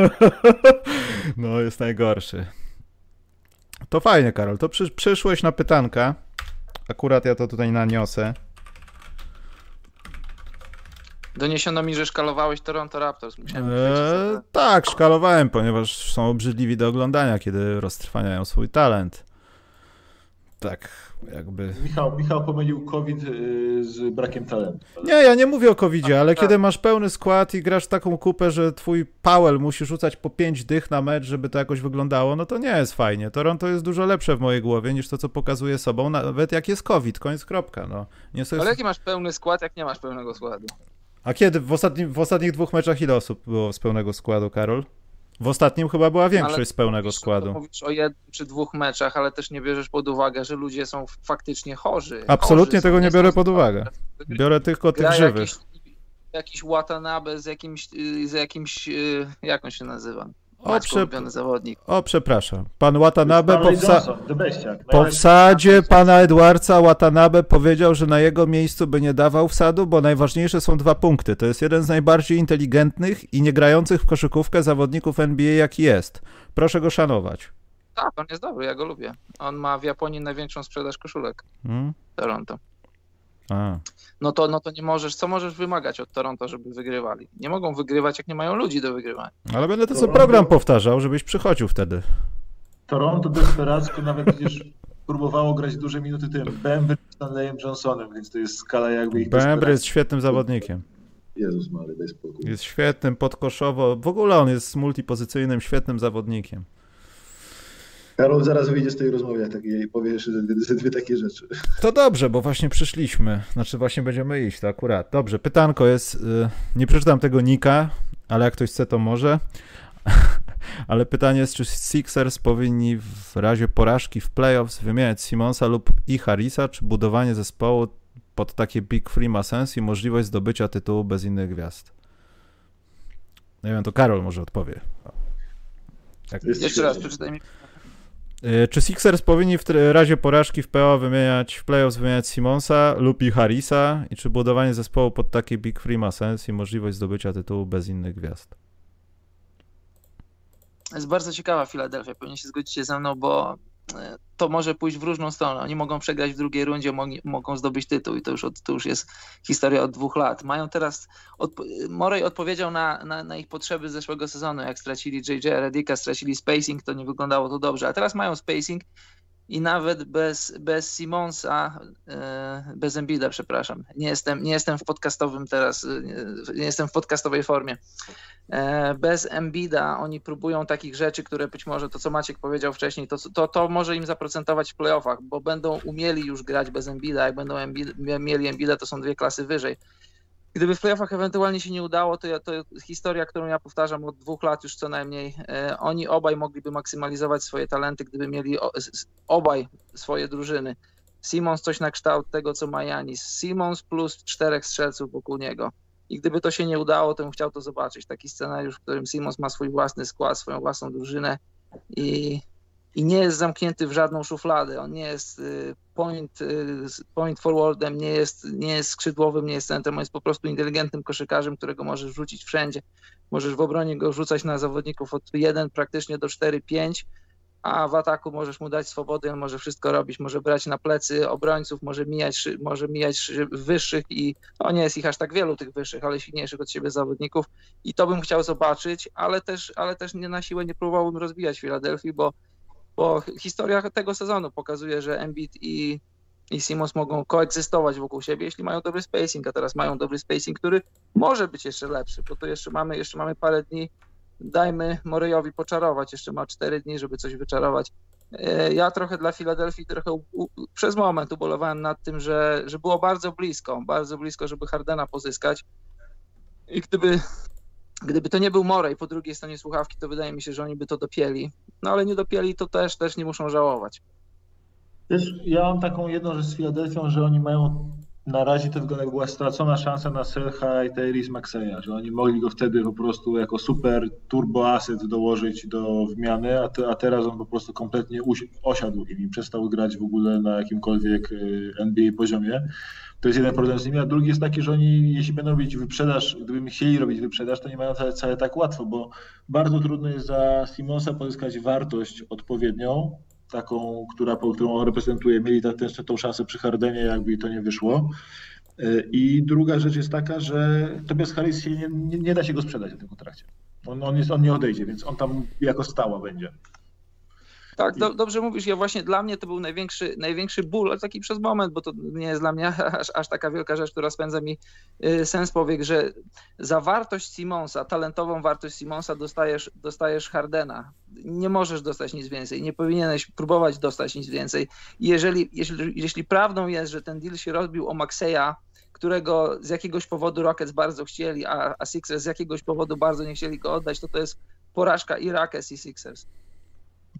Speaker 1: no, jest najgorszy. To fajnie, Karol. To przy, przyszłeś na pytanka. Akurat ja to tutaj naniosę.
Speaker 3: Doniesiono mi, że szkalowałeś Toronto Raptors. Musiałem
Speaker 1: eee, tak, szkalowałem, ponieważ są obrzydliwi do oglądania, kiedy roztrwaniają swój talent. Tak, jakby...
Speaker 2: Michał, Michał pomylił COVID y, z brakiem talentu.
Speaker 1: Nie, ja nie mówię o COVIDzie, ale tak. kiedy masz pełny skład i grasz taką kupę, że twój Powell musi rzucać po pięć dych na mecz, żeby to jakoś wyglądało, no to nie jest fajnie. Toronto jest dużo lepsze w mojej głowie niż to, co pokazuje sobą, nawet jak jest COVID, koniec kropka. No.
Speaker 3: Nie sobie... Ale jaki masz pełny skład, jak nie masz pełnego składu?
Speaker 1: A kiedy? W, ostatnim, w ostatnich dwóch meczach ile osób było z pełnego składu, Karol? W ostatnim chyba była większość ale z pełnego mówisz, składu.
Speaker 3: Mówisz o jednym czy dwóch meczach, ale też nie bierzesz pod uwagę, że ludzie są faktycznie chorzy.
Speaker 1: Absolutnie chorzy tego nie biorę pod uwagę. Biorę tylko tych żywych. Jakiś,
Speaker 3: jakiś Watanabe z jakimś, z jakimś, y, jak on się nazywa? O, prze... zawodnik.
Speaker 1: o, przepraszam. Pan Watanabe po, wsa... po wsadzie pana Edwardsa Watanabe powiedział, że na jego miejscu by nie dawał wsadu, bo najważniejsze są dwa punkty. To jest jeden z najbardziej inteligentnych i nie grających w koszykówkę zawodników NBA, jaki jest. Proszę go szanować.
Speaker 3: Tak, on jest dobry, ja go lubię. On ma w Japonii największą sprzedaż koszulek. Hmm? Toronto. A. No to, no to nie możesz, co możesz wymagać od Toronto, żeby wygrywali? Nie mogą wygrywać, jak nie mają ludzi do wygrywania.
Speaker 1: Ale będę to co program powtarzał, żebyś przychodził wtedy.
Speaker 2: Toronto desperacko nawet przecież próbowało grać duże minuty tym Bembry z Stanleyem Johnsonem, więc to jest skala jakby ich
Speaker 1: Bembry jest świetnym zawodnikiem.
Speaker 2: Jezus Mary, daj spokój.
Speaker 1: Jest świetnym, podkoszowo, w ogóle on jest multipozycyjnym, świetnym zawodnikiem.
Speaker 2: Karol zaraz wyjdzie z tej rozmowy i powie jeszcze dwie, dwie takie rzeczy.
Speaker 1: To dobrze, bo właśnie przyszliśmy. Znaczy właśnie będziemy iść, to akurat. Dobrze, pytanko jest, y, nie przeczytam tego Nika, ale jak ktoś chce, to może. Ale pytanie jest, czy Sixers powinni w razie porażki w playoffs wymieniać Simonsa lub i Harrisa, czy budowanie zespołu pod takie Big Free ma sens i możliwość zdobycia tytułu bez innych gwiazd? Nie wiem, to Karol może odpowie.
Speaker 3: Jeszcze raz przeczytaj mi.
Speaker 1: E, czy Sixers powinni w razie porażki w PO wymieniać, w playoffs wymieniać Simonsa lub i Harrisa? I czy budowanie zespołu pod taki Big Free ma sens i możliwość zdobycia tytułu bez innych gwiazd?
Speaker 3: Jest bardzo ciekawa Filadelfia, pewnie się zgodzicie ze mną, bo to może pójść w różną stronę. Oni mogą przegrać w drugiej rundzie, mogą zdobyć tytuł i to już, od, to już jest historia od dwóch lat. Mają teraz, od, Morey odpowiedział na, na, na, ich potrzeby z zeszłego sezonu, jak stracili JJ Redicka, stracili spacing, to nie wyglądało to dobrze, a teraz mają spacing i nawet bez, bez Simonsa, e, bez Embida, przepraszam, nie jestem, nie jestem w podcastowym teraz, e, nie jestem w podcastowej formie. E, bez Embida oni próbują takich rzeczy, które być może to, co Maciek powiedział wcześniej, to, to, to może im zaprocentować w playoffach, bo będą umieli już grać bez Embida, jak będą Embiid, mieli Embida, to są dwie klasy wyżej. Gdyby w playoffach ewentualnie się nie udało, to, ja, to historia, którą ja powtarzam od dwóch lat już co najmniej, e, oni obaj mogliby maksymalizować swoje talenty, gdyby mieli obaj swoje drużyny. Simons coś na kształt tego, co ma Janis. Simons plus czterech strzelców wokół niego. I gdyby to się nie udało, to bym chciał to zobaczyć. Taki scenariusz, w którym Simons ma swój własny skład, swoją własną drużynę i i nie jest zamknięty w żadną szufladę. On nie jest y, point, y, point forwardem, nie jest, nie jest skrzydłowym, nie jest centrum, on jest po prostu inteligentnym koszykarzem, którego możesz rzucić wszędzie. Możesz w obronie go rzucać na zawodników od 1 praktycznie do 4-5 a w ataku możesz mu dać swobody, on może wszystko robić, może brać na plecy obrońców, może mijać, może mijać wyższych i no nie jest ich aż tak wielu tych wyższych, ale silniejszych od siebie zawodników i to bym chciał zobaczyć, ale też, ale też nie na siłę nie próbowałbym rozbijać Filadelfii, bo, bo historia tego sezonu pokazuje, że Embiid i, i Simons mogą koegzystować wokół siebie, jeśli mają dobry spacing, a teraz mają dobry spacing, który może być jeszcze lepszy, bo to jeszcze mamy, jeszcze mamy parę dni dajmy Morejowi poczarować, jeszcze ma cztery dni, żeby coś wyczarować. E, ja trochę dla Filadelfii trochę u, u, przez moment ubolowałem nad tym, że, że było bardzo blisko, bardzo blisko, żeby Hardena pozyskać. I gdyby, gdyby to nie był Morej po drugiej stronie słuchawki, to wydaje mi się, że oni by to dopieli. No ale nie dopieli, to też, też nie muszą żałować.
Speaker 2: Wiesz, ja mam taką jedną rzecz z Filadelfią, że oni mają na razie to wygląda była stracona szansa na Selha i Tyrese Maxeya, że oni mogli go wtedy po prostu jako super turbo asset dołożyć do wymiany, a, te, a teraz on po prostu kompletnie osiadł i przestał grać w ogóle na jakimkolwiek y, NBA poziomie. To jest jeden problem z nimi, a drugi jest taki, że oni jeśli będą robić wyprzedaż, gdyby chcieli robić wyprzedaż, to nie mają wcale, wcale tak łatwo, bo bardzo trudno jest za Simonsa pozyskać wartość odpowiednią, taką, która, którą on reprezentuje, mieli też tą szansę przy Hardenie, jakby to nie wyszło. I druga rzecz jest taka, że Tobias Harris się nie, nie, nie da się go sprzedać w tym kontrakcie. On, on, jest, on nie odejdzie, więc on tam jako stała będzie.
Speaker 3: Tak, do, dobrze mówisz. Ja właśnie dla mnie to był największy, największy ból, ale taki przez moment, bo to nie jest dla mnie aż, aż taka wielka rzecz, która spędza mi y, sens powiek, że za wartość Simonsa, talentową wartość Simonsa dostajesz, dostajesz Hardena. Nie możesz dostać nic więcej, nie powinieneś próbować dostać nic więcej. jeżeli, jeśli, jeśli prawdą jest, że ten deal się rozbił o Maxeya, którego z jakiegoś powodu Rockets bardzo chcieli, a, a Sixers z jakiegoś powodu bardzo nie chcieli go oddać, to to jest porażka i Rockets i Sixers.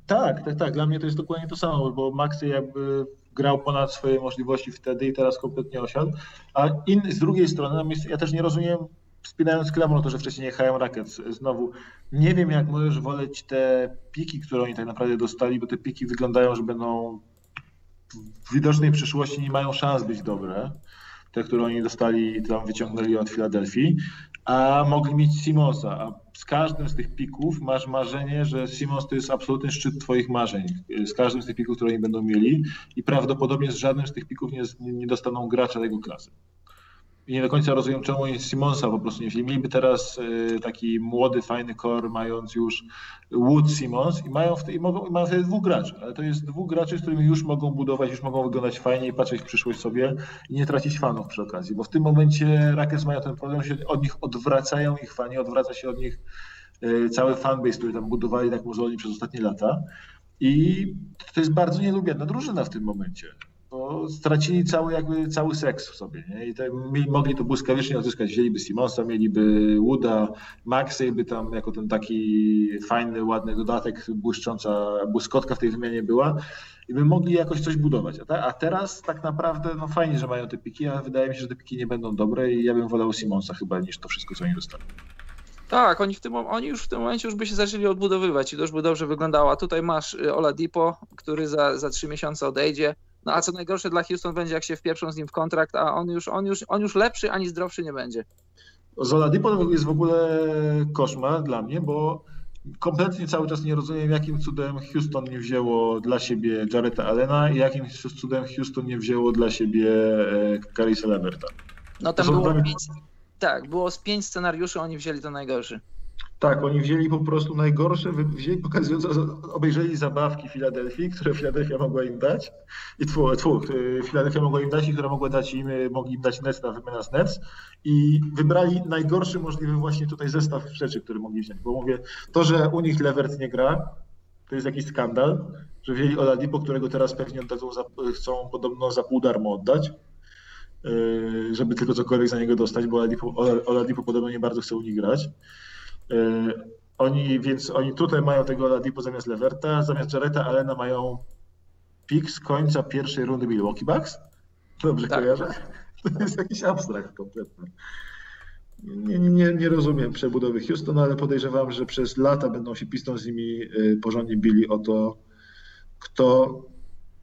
Speaker 2: Tak, tak, tak. Dla mnie to jest dokładnie to samo, bo Maxy jakby grał ponad swoje możliwości wtedy i teraz kompletnie osiadł. A in, z drugiej strony, ja też nie rozumiem, spinając klamrą to, że wcześniej jechają Rockets. Znowu, nie wiem jak możesz woleć te piki, które oni tak naprawdę dostali, bo te piki wyglądają, że będą w widocznej przyszłości nie mają szans być dobre. Te, które oni dostali, tam wyciągnęli od Filadelfii, a mogli mieć Simonsa. A z każdym z tych pików masz marzenie, że Simons to jest absolutny szczyt twoich marzeń. Z każdym z tych pików, które oni będą mieli i prawdopodobnie z żadnym z tych pików nie, nie dostaną gracza tego klasy i nie do końca rozumiem, czemu Simonsa po prostu nie wzięli. Mieliby teraz y, taki młody, fajny core, mając już Wood Simons i mają, wtedy, i mogą, i mają wtedy dwóch graczy, ale to jest dwóch graczy, z którymi już mogą budować, już mogą wyglądać fajnie i patrzeć w przyszłość sobie i nie tracić fanów przy okazji, bo w tym momencie Rockets mają ten problem, że od nich odwracają ich fani, odwraca się od nich y, cały fanbase, który tam budowali tak mozolnie przez ostatnie lata. I to jest bardzo nielubiana drużyna w tym momencie bo stracili cały, jakby, cały seks w sobie. Nie? I tak mogli to błyskawicznie odzyskać. Wzięliby Simonsa, mieliby Wooda, Maxey by tam jako ten taki fajny, ładny dodatek, błyszcząca błyskotka w tej wymianie była i by mogli jakoś coś budować. A, ta, a teraz tak naprawdę no fajnie, że mają te piki, ale wydaje mi się, że te piki nie będą dobre i ja bym wolał Simonsa chyba niż to wszystko, co oni dostali.
Speaker 3: Tak, oni, w tym, oni już w tym momencie już by się zaczęli odbudowywać i to już by dobrze wyglądało. A tutaj masz y, Ola Dipo, który za, za trzy miesiące odejdzie. No a co najgorsze dla Houston będzie, jak się wpieprzą z nim w kontrakt, a on już, on już, on już lepszy ani zdrowszy nie będzie.
Speaker 2: Zola Dipo jest w ogóle koszmar dla mnie, bo kompletnie cały czas nie rozumiem, jakim cudem Houston nie wzięło dla siebie Jareta Allena i jakim cudem Houston nie wzięło dla siebie Carissa Leverta.
Speaker 3: No tam było pięć, tak, było z pięć scenariuszy, oni wzięli to najgorszy.
Speaker 2: Tak, oni wzięli po prostu najgorsze, wzięli, pokazując, obejrzeli zabawki Filadelfii, które Filadelfia mogła im dać i tfu, tfu, Filadelfia mogła im dać i które mogła dać im, mogli im dać Nets na wymianę z Nets i wybrali najgorszy możliwy właśnie tutaj zestaw rzeczy, które mogli wziąć, bo mówię, to, że u nich Levert nie gra, to jest jakiś skandal, że wzięli Oladipo, którego teraz pewnie oddadzą za, chcą podobno za pół darmo oddać, yy, żeby tylko cokolwiek za niego dostać, bo Oladipo, Oladipo podobno nie bardzo chce u nich grać. E, oni, więc oni tutaj mają tego Ladipo zamiast Leverta, zamiast Jareta Alena mają pik z końca pierwszej rundy Milwaukee Bucks. Dobrze tak. kojarzę? To jest jakiś abstrakt kompletny. Nie, nie, nie rozumiem przebudowy Houston, ale podejrzewam, że przez lata będą się Pistons z nimi e, porządnie bili o to, kto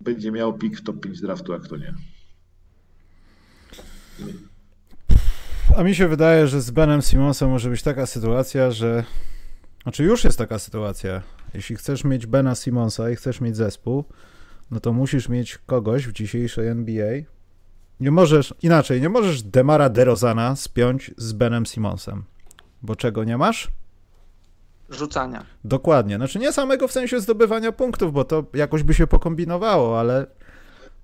Speaker 2: będzie miał pik w top 5 draftu, a kto nie.
Speaker 1: A mi się wydaje, że z Benem Simonsem może być taka sytuacja, że. Znaczy, już jest taka sytuacja. Jeśli chcesz mieć Bena Simonsa i chcesz mieć zespół, no to musisz mieć kogoś w dzisiejszej NBA. Nie możesz, inaczej, nie możesz Demara DeRozana spiąć z Benem Simonsem. Bo czego nie masz?
Speaker 3: Rzucania.
Speaker 1: Dokładnie. Znaczy nie samego w sensie zdobywania punktów, bo to jakoś by się pokombinowało, ale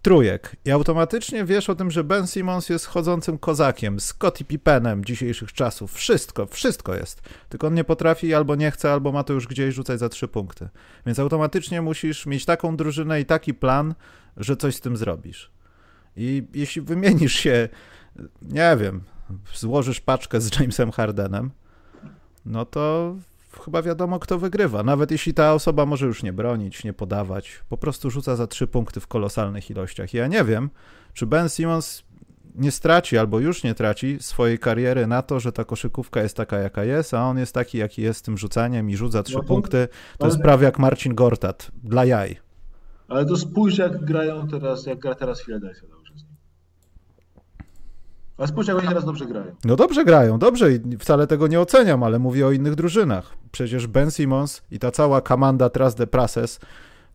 Speaker 1: trójek. I automatycznie wiesz o tym, że Ben Simmons jest chodzącym kozakiem, Scottie Pippenem dzisiejszych czasów. Wszystko, wszystko jest. Tylko on nie potrafi, albo nie chce, albo ma to już gdzieś rzucać za trzy punkty. Więc automatycznie musisz mieć taką drużynę i taki plan, że coś z tym zrobisz. I jeśli wymienisz się, nie wiem, złożysz paczkę z Jamesem Hardenem, no to chyba wiadomo, kto wygrywa. Nawet jeśli ta osoba może już nie bronić, nie podawać, po prostu rzuca za trzy punkty w kolosalnych ilościach. I ja nie wiem, czy Ben Simmons nie straci albo już nie traci swojej kariery na to, że ta koszykówka jest taka, jaka jest, a on jest taki, jaki jest z tym rzucaniem i rzuca trzy no to, punkty. To ale... jest prawie jak Marcin Gortat dla jaj.
Speaker 2: Ale to spójrz, jak grają teraz, jak gra teraz Philadelphia. A spójrz, jak oni teraz dobrze grają.
Speaker 1: No dobrze grają, dobrze i wcale tego nie oceniam, ale mówię o innych drużynach. Przecież Ben Simmons i ta cała komanda Trust the Process,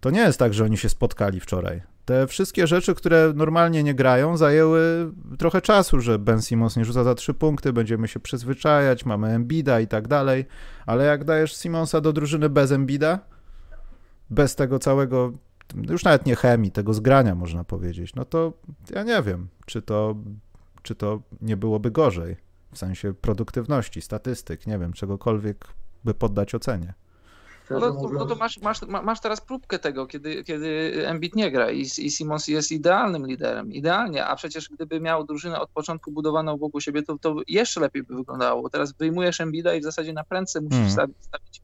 Speaker 1: to nie jest tak, że oni się spotkali wczoraj. Te wszystkie rzeczy, które normalnie nie grają, zajęły trochę czasu, że Ben Simmons nie rzuca za trzy punkty, będziemy się przyzwyczajać, mamy Embida i tak dalej, ale jak dajesz Simonsa do drużyny bez Embida, bez tego całego, już nawet nie chemii, tego zgrania można powiedzieć, no to ja nie wiem, czy to czy to nie byłoby gorzej w sensie produktywności, statystyk, nie wiem, czegokolwiek by poddać ocenie.
Speaker 3: No, no, no to masz, masz, masz teraz próbkę tego, kiedy, kiedy Embiid nie gra i, i Simons jest idealnym liderem, idealnie, a przecież gdyby miał drużynę od początku budowaną wokół siebie, to, to jeszcze lepiej by wyglądało. Teraz wyjmujesz Embida i w zasadzie na prędce musisz hmm. stawić, stawić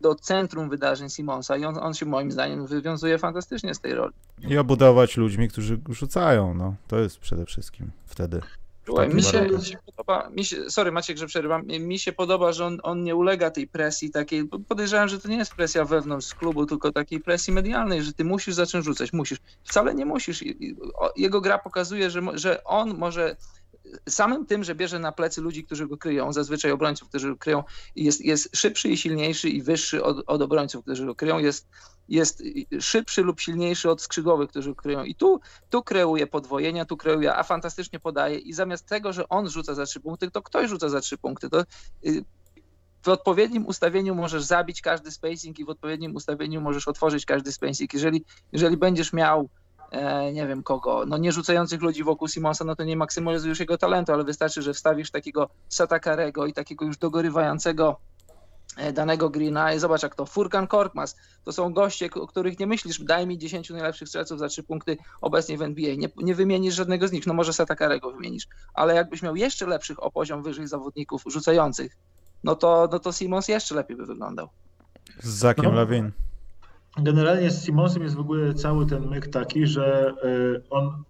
Speaker 3: do centrum wydarzeń Simonsa i on, on się moim zdaniem wywiązuje fantastycznie z tej roli.
Speaker 1: I obudować ludźmi, którzy rzucają, no to jest przede wszystkim wtedy.
Speaker 3: Słuchaj, mi się, mi się, podoba, mi się, sorry Maciek, że przerywam, mi się podoba, że on, on nie ulega tej presji takiej, podejrzewam, że to nie jest presja wewnątrz klubu, tylko takiej presji medialnej, że ty musisz zacząć rzucać, musisz. Wcale nie musisz. Jego gra pokazuje, że, że on może samym tym, że bierze na plecy ludzi, którzy go kryją, zazwyczaj obrońców, którzy go kryją, jest, jest szybszy i silniejszy i wyższy od, od obrońców, którzy go kryją, jest, jest szybszy lub silniejszy od skrzydłowych, którzy go kryją. I tu, tu kreuje podwojenia, tu kreuje, a fantastycznie podaje. I zamiast tego, że on rzuca za trzy punkty, to ktoś rzuca za trzy punkty. To y, w odpowiednim ustawieniu możesz zabić każdy spacing i w odpowiednim ustawieniu możesz otworzyć każdy spacing. Jeżeli, jeżeli będziesz miał nie wiem kogo, no nie rzucających ludzi wokół Simonsa, no to nie maksymalizujesz jego talentu, ale wystarczy, że wstawisz takiego Satakarego i takiego już dogorywającego e, danego Greena. I zobacz jak to, Furkan Korkmaz, to są goście, o których nie myślisz, daj mi 10 najlepszych strzelców za 3 punkty obecnie w NBA, nie, nie wymienisz żadnego z nich, no może Satakarego wymienisz, ale jakbyś miał jeszcze lepszych o poziom wyżej zawodników rzucających, no to, no to Simons jeszcze lepiej by wyglądał.
Speaker 1: Z Zakiem no. Lawin.
Speaker 2: Generalnie z Simonsem jest w ogóle cały ten myk taki, że y, on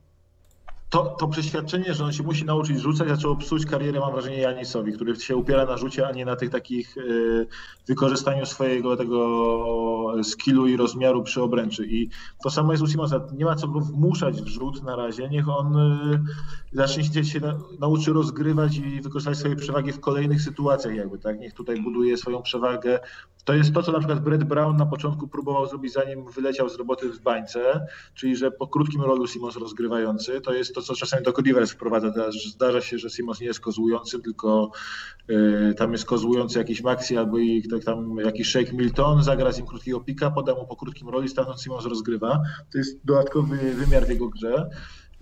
Speaker 2: to, to przeświadczenie, że on się musi nauczyć rzucać, zaczęło psuć karierę, mam wrażenie, Janisowi, który się upiera na rzucie, a nie na tych takich y, wykorzystaniu swojego tego skillu i rozmiaru przy obręczy. I to samo jest u Simonsa. Nie ma co wmuszać w rzut na razie. Niech on y, zacznie się, się nauczy rozgrywać i wykorzystać swoje przewagi w kolejnych sytuacjach, jakby tak. Niech tutaj buduje swoją przewagę to jest to, co na przykład Brett Brown na początku próbował zrobić, zanim wyleciał z roboty w bańce, czyli że po krótkim rolu Simons rozgrywający, to jest to, co czasami do Rivers wprowadza. Zdarza się, że Simons nie jest kozłujący, tylko y, tam jest kozłujący jakiś Maxi albo i, tam jakiś Shake Milton, zagra z nim krótkiego pika, poda mu po krótkim roli, stamtąd Simons rozgrywa. To jest dodatkowy wymiar w jego grze.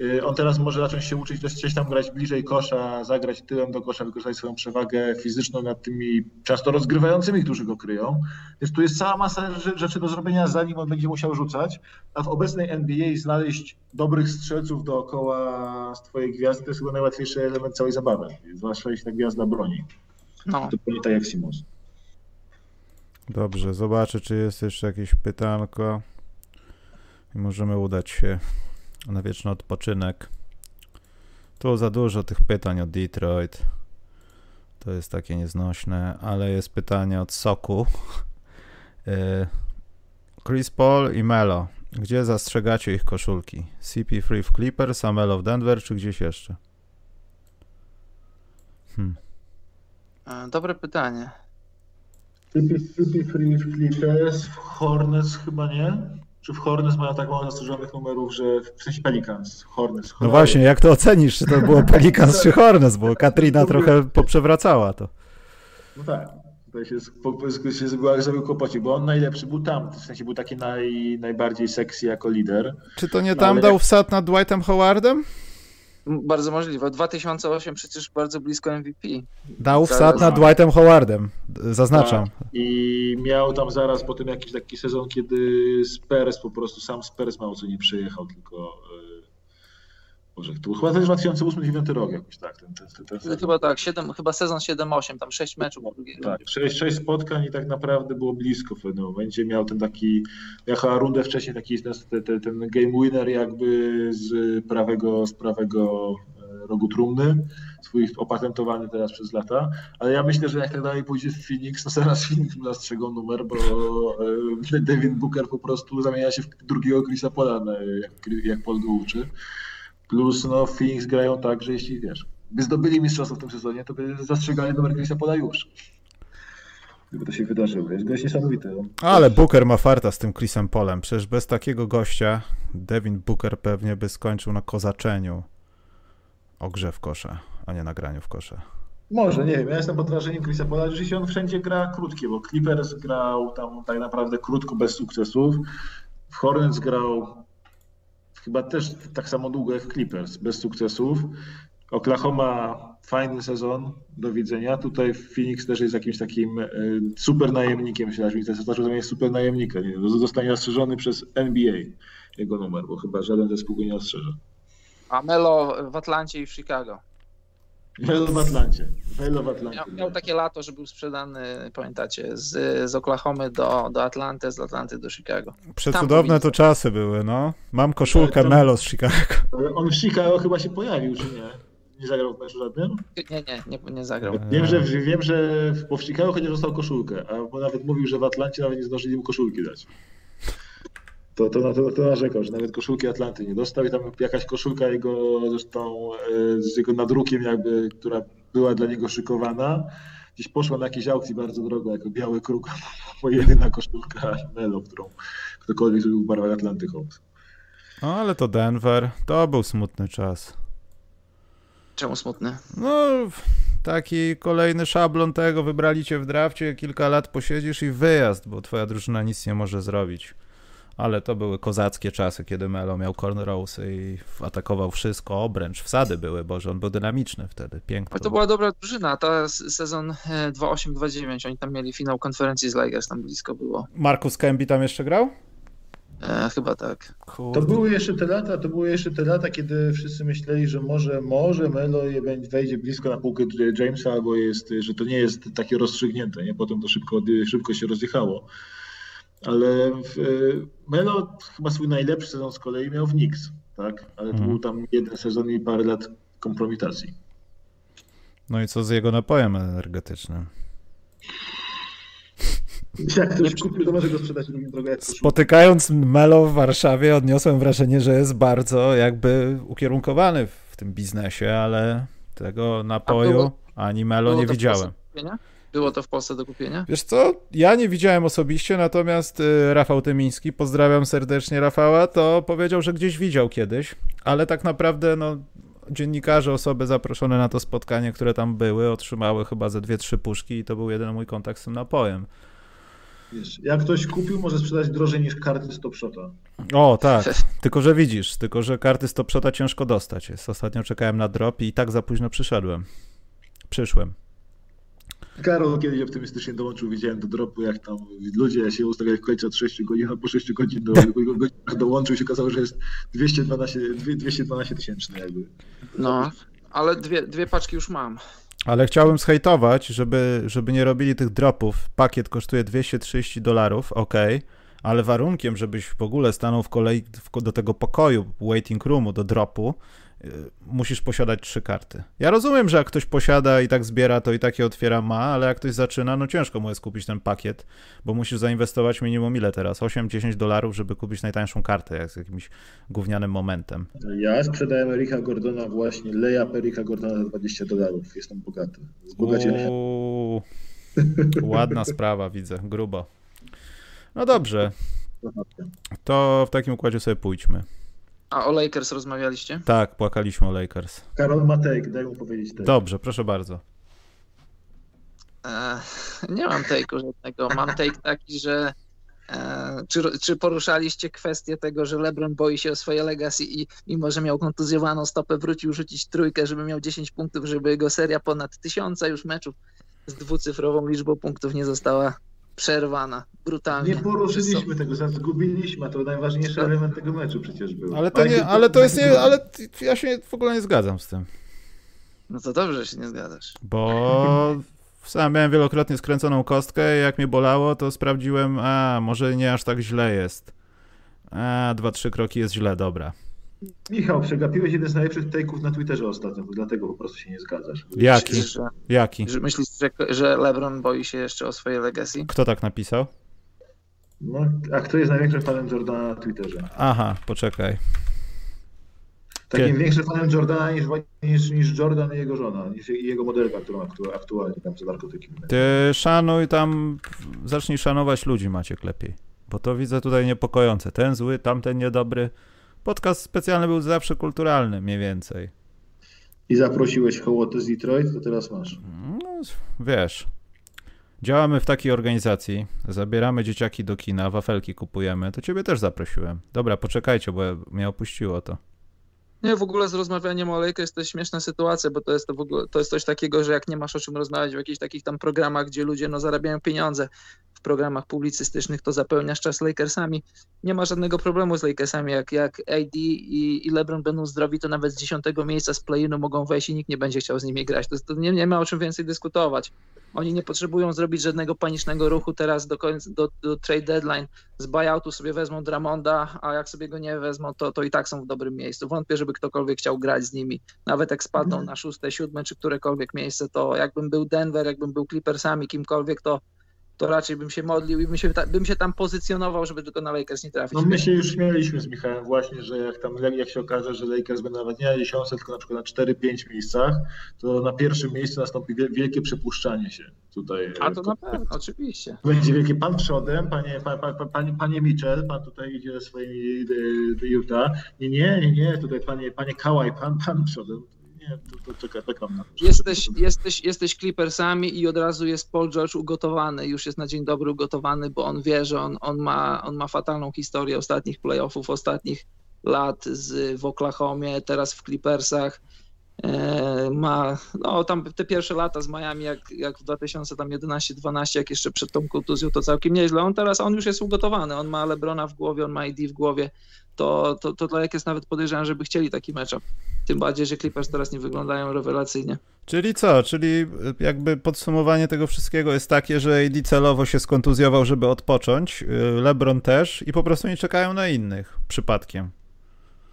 Speaker 2: Y, on teraz może zacząć się uczyć gdzieś tam grać bliżej kosza, zagrać tyłem do kosza, wykorzystać swoją przewagę fizyczną nad tymi często rozgrywającymi, którzy go kryją. Więc tu jest cała masa rzeczy do zrobienia, zanim on będzie musiał rzucać. A w obecnej NBA znaleźć dobrych strzelców dookoła z twojej gwiazdy to jest chyba najłatwiejszy element całej zabawy. Zwłaszcza jeśli ta gwiazda broni. No. To nie tak jak Simons.
Speaker 1: Dobrze, zobaczę, czy jest jeszcze jakieś pytanko. I możemy udać się na wieczny odpoczynek. Tu za dużo tych pytań o Detroit. To jest takie nieznośne, ale jest pytanie od Soku. Y, Chris Paul i Melo. Gdzie zastrzegacie ich koszulki? CP3 w Clippers, Amelo w Denver, czy gdzieś jeszcze?
Speaker 3: Hmm. Dobre pytanie.
Speaker 2: CP3 w Clippers, w Hornets chyba nie? Czy w Hornets mają tak mało zastrzeżonych numerów, że w sensie Pelicans, Hornets.
Speaker 1: No właśnie, jak to ocenisz? Czy to było Pelicans czy Hornets? Bo Katrina trochę poprzewracała to.
Speaker 2: No tak. To się, się zrobił kłopocik, bo on najlepszy był tam, w sensie był taki naj, najbardziej sexy jako lider.
Speaker 1: Czy to nie tam no, dał jak... wsad nad Dwightem Howardem?
Speaker 3: Bardzo możliwe. 2008 przecież bardzo blisko MVP.
Speaker 1: Dał wsad nad Dwightem Howardem, zaznaczam. Tak.
Speaker 2: I miał tam zaraz potem jakiś taki sezon, kiedy Spurs po prostu sam Spurs mało co nie przyjechał, tylko e, Boże, to chyba też 2008-2009 rok jakoś tak. Ten, ten, ten,
Speaker 3: ten chyba tak, 7, chyba sezon 7-8, tam 6 meczów.
Speaker 2: Tak, 6, 6 spotkań i tak naprawdę było blisko w pewnym momencie. Miał ten taki, jechała rundę wcześniej, taki ten, ten game winner jakby z prawego, z prawego e, rogu trumny, swój opatentowany teraz przez lata, ale ja myślę, że jak tak dalej pójdzie w Phoenix, to zaraz Phoenix mu zastrzegą numer, bo e, Devin Booker po prostu zamienia się w drugiego Chrisa Pola, jak, jak Paul go uczy. Plus no, Phoenix grają tak, że jeśli wiesz, by zdobyli mistrzostwo w tym sezonie, to by zastrzegali numer Chrisa Pola już. Gdyby to się wydarzyło. Jest gość niesamowity. No.
Speaker 1: Ale Booker ma farta z tym Chrisem Polem. Przecież bez takiego gościa Devin Booker pewnie by skończył na kozaczeniu o grze w kosze, a nie na graniu w kosze.
Speaker 2: Może, nie wiem. Ja jestem pod wrażeniem Chrisa Pola, że się on wszędzie gra krótkie, bo Clippers grał tam tak naprawdę krótko, bez sukcesów. W Hornets grał chyba też tak samo długo jak Clippers, bez sukcesów. Oklahoma fajny sezon, do widzenia. Tutaj Phoenix też jest jakimś takim e, super najemnikiem, myślę, że to znaczy, super najemnika. Nie? Zostanie ostrzeżony przez NBA jego numer, bo chyba żaden zespół go nie ostrzeże.
Speaker 3: A Melo w Atlancie i w Chicago.
Speaker 2: Melo w Atlancie. Melo w Atlancie.
Speaker 3: Miał, miał, takie lato, że był sprzedany, pamiętacie, z, z Oklahomy do, do Atlanty, z Atlanty do Chicago.
Speaker 1: Przecudowne to czasy były, no. Mam koszulkę Tam, Melo z Chicago.
Speaker 2: On w Chicago chyba się pojawił, czy nie? Nie zagrał w meczu żadnym?
Speaker 3: Nie, nie, nie, nie zagrał.
Speaker 2: Wiem, że, wiem, że w Chicago chociaż dostał koszulkę, a nawet mówił, że w Atlancie nawet nie zdążyli mu koszulki dać to, to, to, to narzekał, że nawet koszulki Atlanty nie dostał i tam jakaś koszulka jego zresztą e, z jego nadrukiem jakby, która była dla niego szykowana, gdzieś poszła na jakiejś aukcji bardzo drogo, jako biały kruk, bo jedyna koszulka Melo, którą ktokolwiek zrobił w barwach Atlanty Hawks.
Speaker 1: No ale to Denver, to był smutny czas.
Speaker 3: Czemu smutny?
Speaker 1: No, taki kolejny szablon tego, wybrali cię w drafcie, kilka lat posiedzisz i wyjazd, bo twoja drużyna nic nie może zrobić ale to były kozackie czasy, kiedy Melo miał cornerowsy i atakował wszystko, obręcz, wsady były, bo że on był dynamiczny wtedy, piękny.
Speaker 3: To była dobra drużyna, ta sezon 2-8-2-9, e, oni tam mieli finał konferencji z Lakers, tam blisko było.
Speaker 1: Markus Kemby tam jeszcze grał?
Speaker 3: E, chyba tak.
Speaker 2: Kurde. To były jeszcze te lata, to były jeszcze te lata, kiedy wszyscy myśleli, że może, może Melo wejdzie blisko na półkę Jamesa, albo jest, że to nie jest takie rozstrzygnięte, nie? Potem to szybko, szybko się rozjechało ale w, Melo chyba swój najlepszy sezon z kolei miał w Knicks, tak? Ale to mhm. był tam jeden sezon i parę lat kompromitacji.
Speaker 1: No i co z jego napojem energetycznym?
Speaker 2: Jak ktoś kupił, to może go sprzedać drogę jak
Speaker 1: Spotykając Melo w Warszawie odniosłem wrażenie, że jest bardzo jakby ukierunkowany w tym biznesie, ale tego napoju było, ani Melo nie widziałem.
Speaker 3: Było to w Polsce do kupienia?
Speaker 1: Wiesz co, ja nie widziałem osobiście, natomiast y, Rafał Tymiński, pozdrawiam serdecznie Rafała, to powiedział, że gdzieś widział kiedyś, ale tak naprawdę no, dziennikarze, osoby zaproszone na to spotkanie, które tam były, otrzymały chyba ze dwie, trzy puszki i to był jedyny mój kontakt z tym napojem.
Speaker 2: Wiesz, jak ktoś kupił, może sprzedać drożej niż karty Stopshota.
Speaker 1: O, tak. tylko, że widzisz, tylko, że karty Stopshota ciężko dostać jest. Ostatnio czekałem na drop i tak za późno przyszedłem. Przyszłem.
Speaker 2: Karol kiedyś optymistycznie dołączył, widziałem do dropu, jak tam ludzie się ustawiali w końcu od 6 godzin, a po 6 godzin do, godzinach dołączył i się okazało, że jest 212, 212 tysięczny jakby.
Speaker 3: No, ale dwie, dwie paczki już mam.
Speaker 1: Ale chciałbym zhejtować, żeby, żeby nie robili tych dropów. Pakiet kosztuje 230 dolarów, ok, ale warunkiem, żebyś w ogóle stanął w kolei do tego pokoju, waiting roomu, do dropu, musisz posiadać trzy karty. Ja rozumiem, że jak ktoś posiada i tak zbiera, to i takie otwiera ma, ale jak ktoś zaczyna, no ciężko mu jest kupić ten pakiet, bo musisz zainwestować minimum ile teraz? 8-10 dolarów, żeby kupić najtańszą kartę, jak z jakimś gównianym momentem.
Speaker 2: Ja sprzedałem Erika Gordona właśnie, leja Erika Gordona za 20 dolarów. Jestem bogaty. Zbogaciłem.
Speaker 1: Ładna sprawa, widzę, grubo. No dobrze. To w takim układzie sobie pójdźmy.
Speaker 3: A o Lakers rozmawialiście?
Speaker 1: Tak, płakaliśmy o Lakers.
Speaker 2: Karol Matejk, daj mu powiedzieć tak.
Speaker 1: Dobrze, proszę bardzo.
Speaker 3: E, nie mam take'u żadnego. Mam take taki, że e, czy, czy, poruszaliście kwestię tego, że LeBron boi się o swoje legacy i mimo, że miał kontuzjowaną stopę, wrócił rzucić trójkę, żeby miał 10 punktów, żeby jego seria ponad tysiąca już meczów z dwucyfrową liczbą punktów nie została przerwana brutalnie.
Speaker 2: Nie poruszyliśmy tego, zgubiliśmy, a to najważniejszy tak. element tego meczu przecież był.
Speaker 1: Ale to, nie, ale to jest nie, ale ja się w ogóle nie zgadzam z tym.
Speaker 3: No to dobrze, że się nie zgadzasz.
Speaker 1: Bo sam miałem wielokrotnie skręconą kostkę i jak mnie bolało, to sprawdziłem, a może nie aż tak źle jest. A, dwa, trzy kroki jest źle, dobra.
Speaker 2: Michał, przegapiłeś jeden z najlepszych take'ów na Twitterze ostatnio, dlatego po prostu się nie zgadzasz.
Speaker 1: Jaki? Że, Jaki?
Speaker 3: Że myślisz, że, że LeBron boi się jeszcze o swoje legacy?
Speaker 1: Kto tak napisał?
Speaker 2: No, a kto jest największym fanem Jordana na Twitterze?
Speaker 1: Aha, poczekaj.
Speaker 2: Takim Kie... większym fanem Jordana niż, niż, niż Jordan i jego żona, niż jego modelka, którą aktualnie tam za narkotyki.
Speaker 1: Ty szanuj tam, zacznij szanować ludzi Maciek lepiej, bo to widzę tutaj niepokojące. Ten zły, tamten niedobry. Podcast specjalny był zawsze kulturalny, mniej więcej.
Speaker 2: I zaprosiłeś hołotę z Detroit, to teraz masz.
Speaker 1: No, wiesz, działamy w takiej organizacji, zabieramy dzieciaki do kina, wafelki kupujemy, to ciebie też zaprosiłem. Dobra, poczekajcie, bo mnie opuściło to.
Speaker 3: Nie, w ogóle z rozmawianiem o to jest śmieszna sytuacja, bo to jest, to, w ogóle, to jest coś takiego, że jak nie masz o czym rozmawiać w jakichś takich tam programach, gdzie ludzie no, zarabiają pieniądze, programach publicystycznych, to zapełniasz czas Lakersami. Nie ma żadnego problemu z Lakersami. Jak, jak AD i, i LeBron będą zdrowi, to nawet z dziesiątego miejsca z play-inu mogą wejść i nikt nie będzie chciał z nimi grać. To, to nie, nie ma o czym więcej dyskutować. Oni nie potrzebują zrobić żadnego panicznego ruchu teraz do, końca, do, do trade deadline. Z buyoutu sobie wezmą Dramonda, a jak sobie go nie wezmą, to, to i tak są w dobrym miejscu. Wątpię, żeby ktokolwiek chciał grać z nimi. Nawet jak spadną na szóste, siódme czy którekolwiek miejsce, to jakbym był Denver, jakbym był Clippersami, kimkolwiek, to to raczej bym się modlił i bym się, bym się tam pozycjonował, żeby tylko na Lakers nie trafić.
Speaker 2: No my się już śmialiśmy z Michałem właśnie, że jak tam jak się okaże, że Lakers będą nawet nie na 10, tylko na przykład na 4-5 miejscach, to na pierwszym miejscu nastąpi wielkie przepuszczanie się tutaj.
Speaker 3: A to na pewno, oczywiście.
Speaker 2: Będzie wielkie pan przodem, panie, pan, pan, panie, panie Mitchell, pan tutaj idzie swoimi Utah. Nie, nie, nie, nie, tutaj panie, panie Kałaj, pan, pan przodem nie, to, to czekam na to.
Speaker 3: Jesteś, jesteś, jesteś Clippersami i od razu jest Paul George ugotowany, już jest na dzień dobry ugotowany, bo on wie, że on, on, ma, on ma fatalną historię ostatnich playoffów, ostatnich lat z, w Oklahomie, teraz w Clippersach. E, ma, no tam te pierwsze lata z Miami, jak, jak w 2011-12, jak jeszcze przed tą kontuzją, to całkiem nieźle. On teraz, on już jest ugotowany, on ma Lebrona w głowie, on ma ID w głowie, to, to, to dla jest nawet podejrzewam, żeby chcieli taki matchup. Tym bardziej, że Clippers teraz nie wyglądają rewelacyjnie.
Speaker 1: Czyli co? Czyli jakby podsumowanie tego wszystkiego jest takie, że AD celowo się skontuzjował, żeby odpocząć, y, LeBron też i po prostu nie czekają na innych przypadkiem.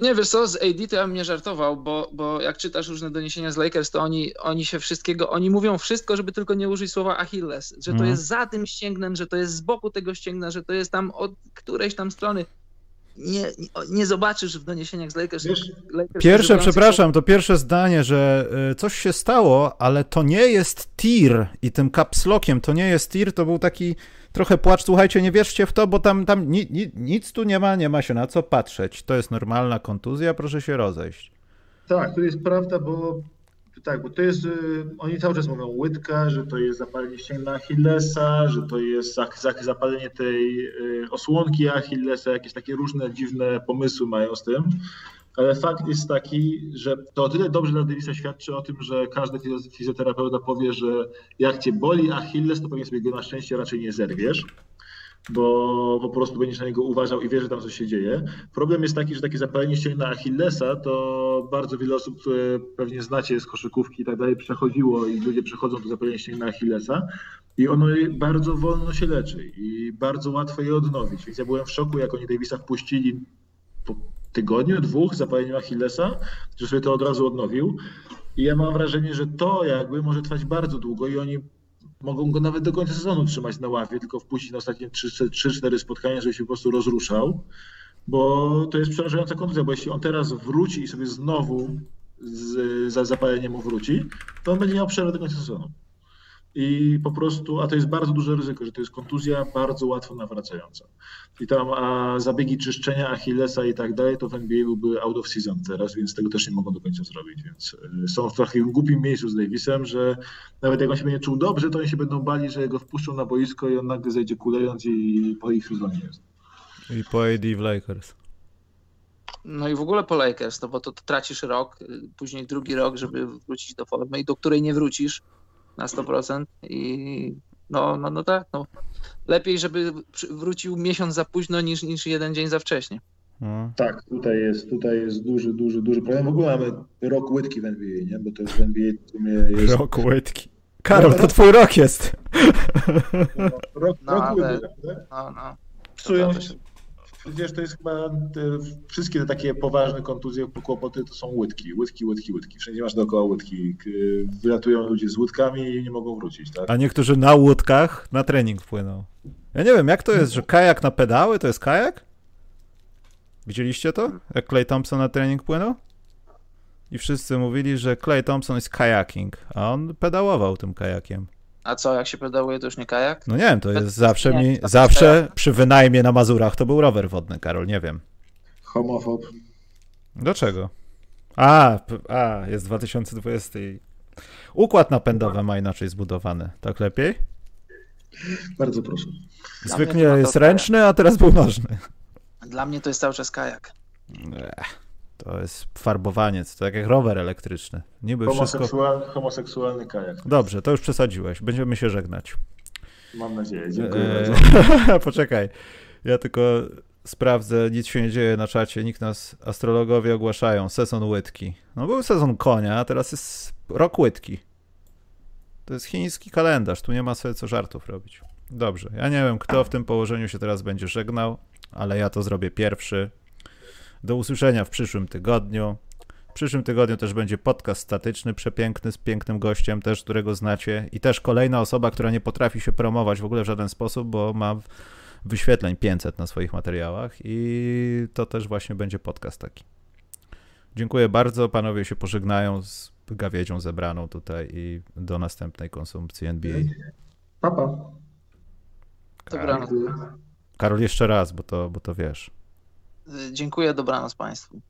Speaker 3: Nie, wiesz co, z AD to ja bym nie żartował, bo, bo jak czytasz różne doniesienia z Lakers, to oni, oni się wszystkiego, oni mówią wszystko, żeby tylko nie użyć słowa Achilles, że to mm. jest za tym ścięgnem, że to jest z boku tego ścięgna, że to jest tam od którejś tam strony nie, nie zobaczysz w doniesieniach z Lakers.
Speaker 1: Lakers pierwsze, przepraszam, to pierwsze zdanie, że y, coś się stało, ale to nie jest tir i tym kapslokiem to nie jest tir, to był taki trochę płacz, słuchajcie, nie wierzcie w to, bo tam, tam ni, ni, nic tu nie ma, nie ma się na co patrzeć. To jest normalna kontuzja, proszę się rozejść.
Speaker 2: Tak, to jest prawda, bo tak, bo to jest, y, oni cały czas mówią łydka, że to jest zapalenie ścięgna Achillesa, że to jest zapalenie tej y, osłonki Achillesa, jakieś takie różne dziwne pomysły mają z tym. Ale fakt jest taki, że to o tyle dobrze dla Davisa świadczy o tym, że każdy fizjoterapeuta powie, że jak cię boli Achilles, to pewnie sobie go na szczęście raczej nie zerwiesz. bo po prostu będziesz na niego uważał i wiesz, że tam coś się dzieje. Problem jest taki, że takie zapalenie ścięgna Achillesa to bardzo wiele osób, które pewnie znacie z koszykówki i tak dalej, przechodziło i ludzie przechodzą to zapalenie ścięgna Achillesa i ono bardzo wolno się leczy i bardzo łatwo je odnowić. Więc ja byłem w szoku, jak oni Davisa wpuścili po tygodniu, dwóch zapaleniu Achillesa, że sobie to od razu odnowił. I ja mam wrażenie, że to jakby może trwać bardzo długo i oni mogą go nawet do końca sezonu trzymać na ławie, tylko wpuścić na ostatnie 3-4 spotkania, żeby się po prostu rozruszał, bo to jest przerażająca kontuzja, bo jeśli on teraz wróci i sobie znowu z, za zapaleniem mu wróci, to on będzie miał przerwę do końca sezonu. I po prostu, a to jest bardzo duże ryzyko, że to jest kontuzja bardzo łatwo nawracająca. I tam a zabiegi czyszczenia Achillesa i tak dalej, to w NBA byłby out of season teraz, więc tego też nie mogą do końca zrobić. Więc y, są w takim głupim miejscu z Davisem, że nawet jak on się będzie czuł dobrze, to oni się będą bali, że go wpuszczą na boisko i on nagle zejdzie kulejąc i po ich sezonie jest.
Speaker 1: I po AD w Lakers.
Speaker 3: No i w ogóle po Lakers, no bo to, to tracisz rok, y, później drugi rok, żeby wrócić do formy i do której nie wrócisz na 100% i no, no, no tak, no. Lepiej, żeby wrócił miesiąc za późno niż, niż jeden dzień za wcześnie.
Speaker 2: No. Tak, tutaj jest, tutaj jest duży, duży, duży problem. W ogóle mamy rok łydki w NBA, nie? Bo to jest w NBA w sumie jest...
Speaker 1: Rok łydki. Karol, to twój rok jest.
Speaker 2: No, rok, no, rok ale... łydki, no, no. Psują się, Wiesz, to jest chyba te, wszystkie te takie poważne kontuzje, kłopoty to są łydki, łydki, łydki, łydki. Wszędzie masz dookoła łydki. Wylatują ludzie z łydkami i nie mogą wrócić, tak?
Speaker 1: A niektórzy na łódkach na trening wpłyną. Ja nie wiem, jak to jest, że kajak na pedały to jest kajak? Widzieliście to? Jak Clay Thompson na trening płynął? I wszyscy mówili, że Clay Thompson jest kajaking, a on pedałował tym kajakiem.
Speaker 3: A co, jak się pedałuje, to już nie kajak?
Speaker 1: No nie wiem, to jest zawsze mi, zawsze przy wynajmie na Mazurach to był rower wodny, Karol, nie wiem.
Speaker 2: Homofob.
Speaker 1: Dlaczego? A, a, jest 2020. Układ napędowy ma inaczej zbudowany. Tak lepiej?
Speaker 2: Bardzo proszę.
Speaker 1: Zwykle jest ręczny, a teraz był nożny.
Speaker 3: Dla mnie to jest cały czas kajak.
Speaker 1: Ech. To jest farbowaniec, to tak jak rower elektryczny. Niby
Speaker 2: Homoseksualny, wszystko... homoseksualny kajak.
Speaker 1: Dobrze, to już przesadziłeś. Będziemy się żegnać.
Speaker 2: Mam nadzieję, dziękuję eee,
Speaker 1: Poczekaj, ja tylko sprawdzę, nic się nie dzieje na czacie, nikt nas, astrologowie ogłaszają, sezon łydki. No był sezon konia, a teraz jest rok łydki. To jest chiński kalendarz, tu nie ma sobie co żartów robić. Dobrze, ja nie wiem, kto w tym położeniu się teraz będzie żegnał, ale ja to zrobię pierwszy. Do usłyszenia w przyszłym tygodniu. W przyszłym tygodniu też będzie podcast statyczny, przepiękny, z pięknym gościem też, którego znacie i też kolejna osoba, która nie potrafi się promować w ogóle w żaden sposób, bo ma wyświetleń 500 na swoich materiałach i to też właśnie będzie podcast taki. Dziękuję bardzo, panowie się pożegnają z gawiedzią zebraną tutaj i do następnej konsumpcji NBA.
Speaker 2: Papa.
Speaker 3: Dobranoc.
Speaker 1: Karol, jeszcze raz, bo to, bo to wiesz.
Speaker 3: Dziękuję, dobranoc Państwu.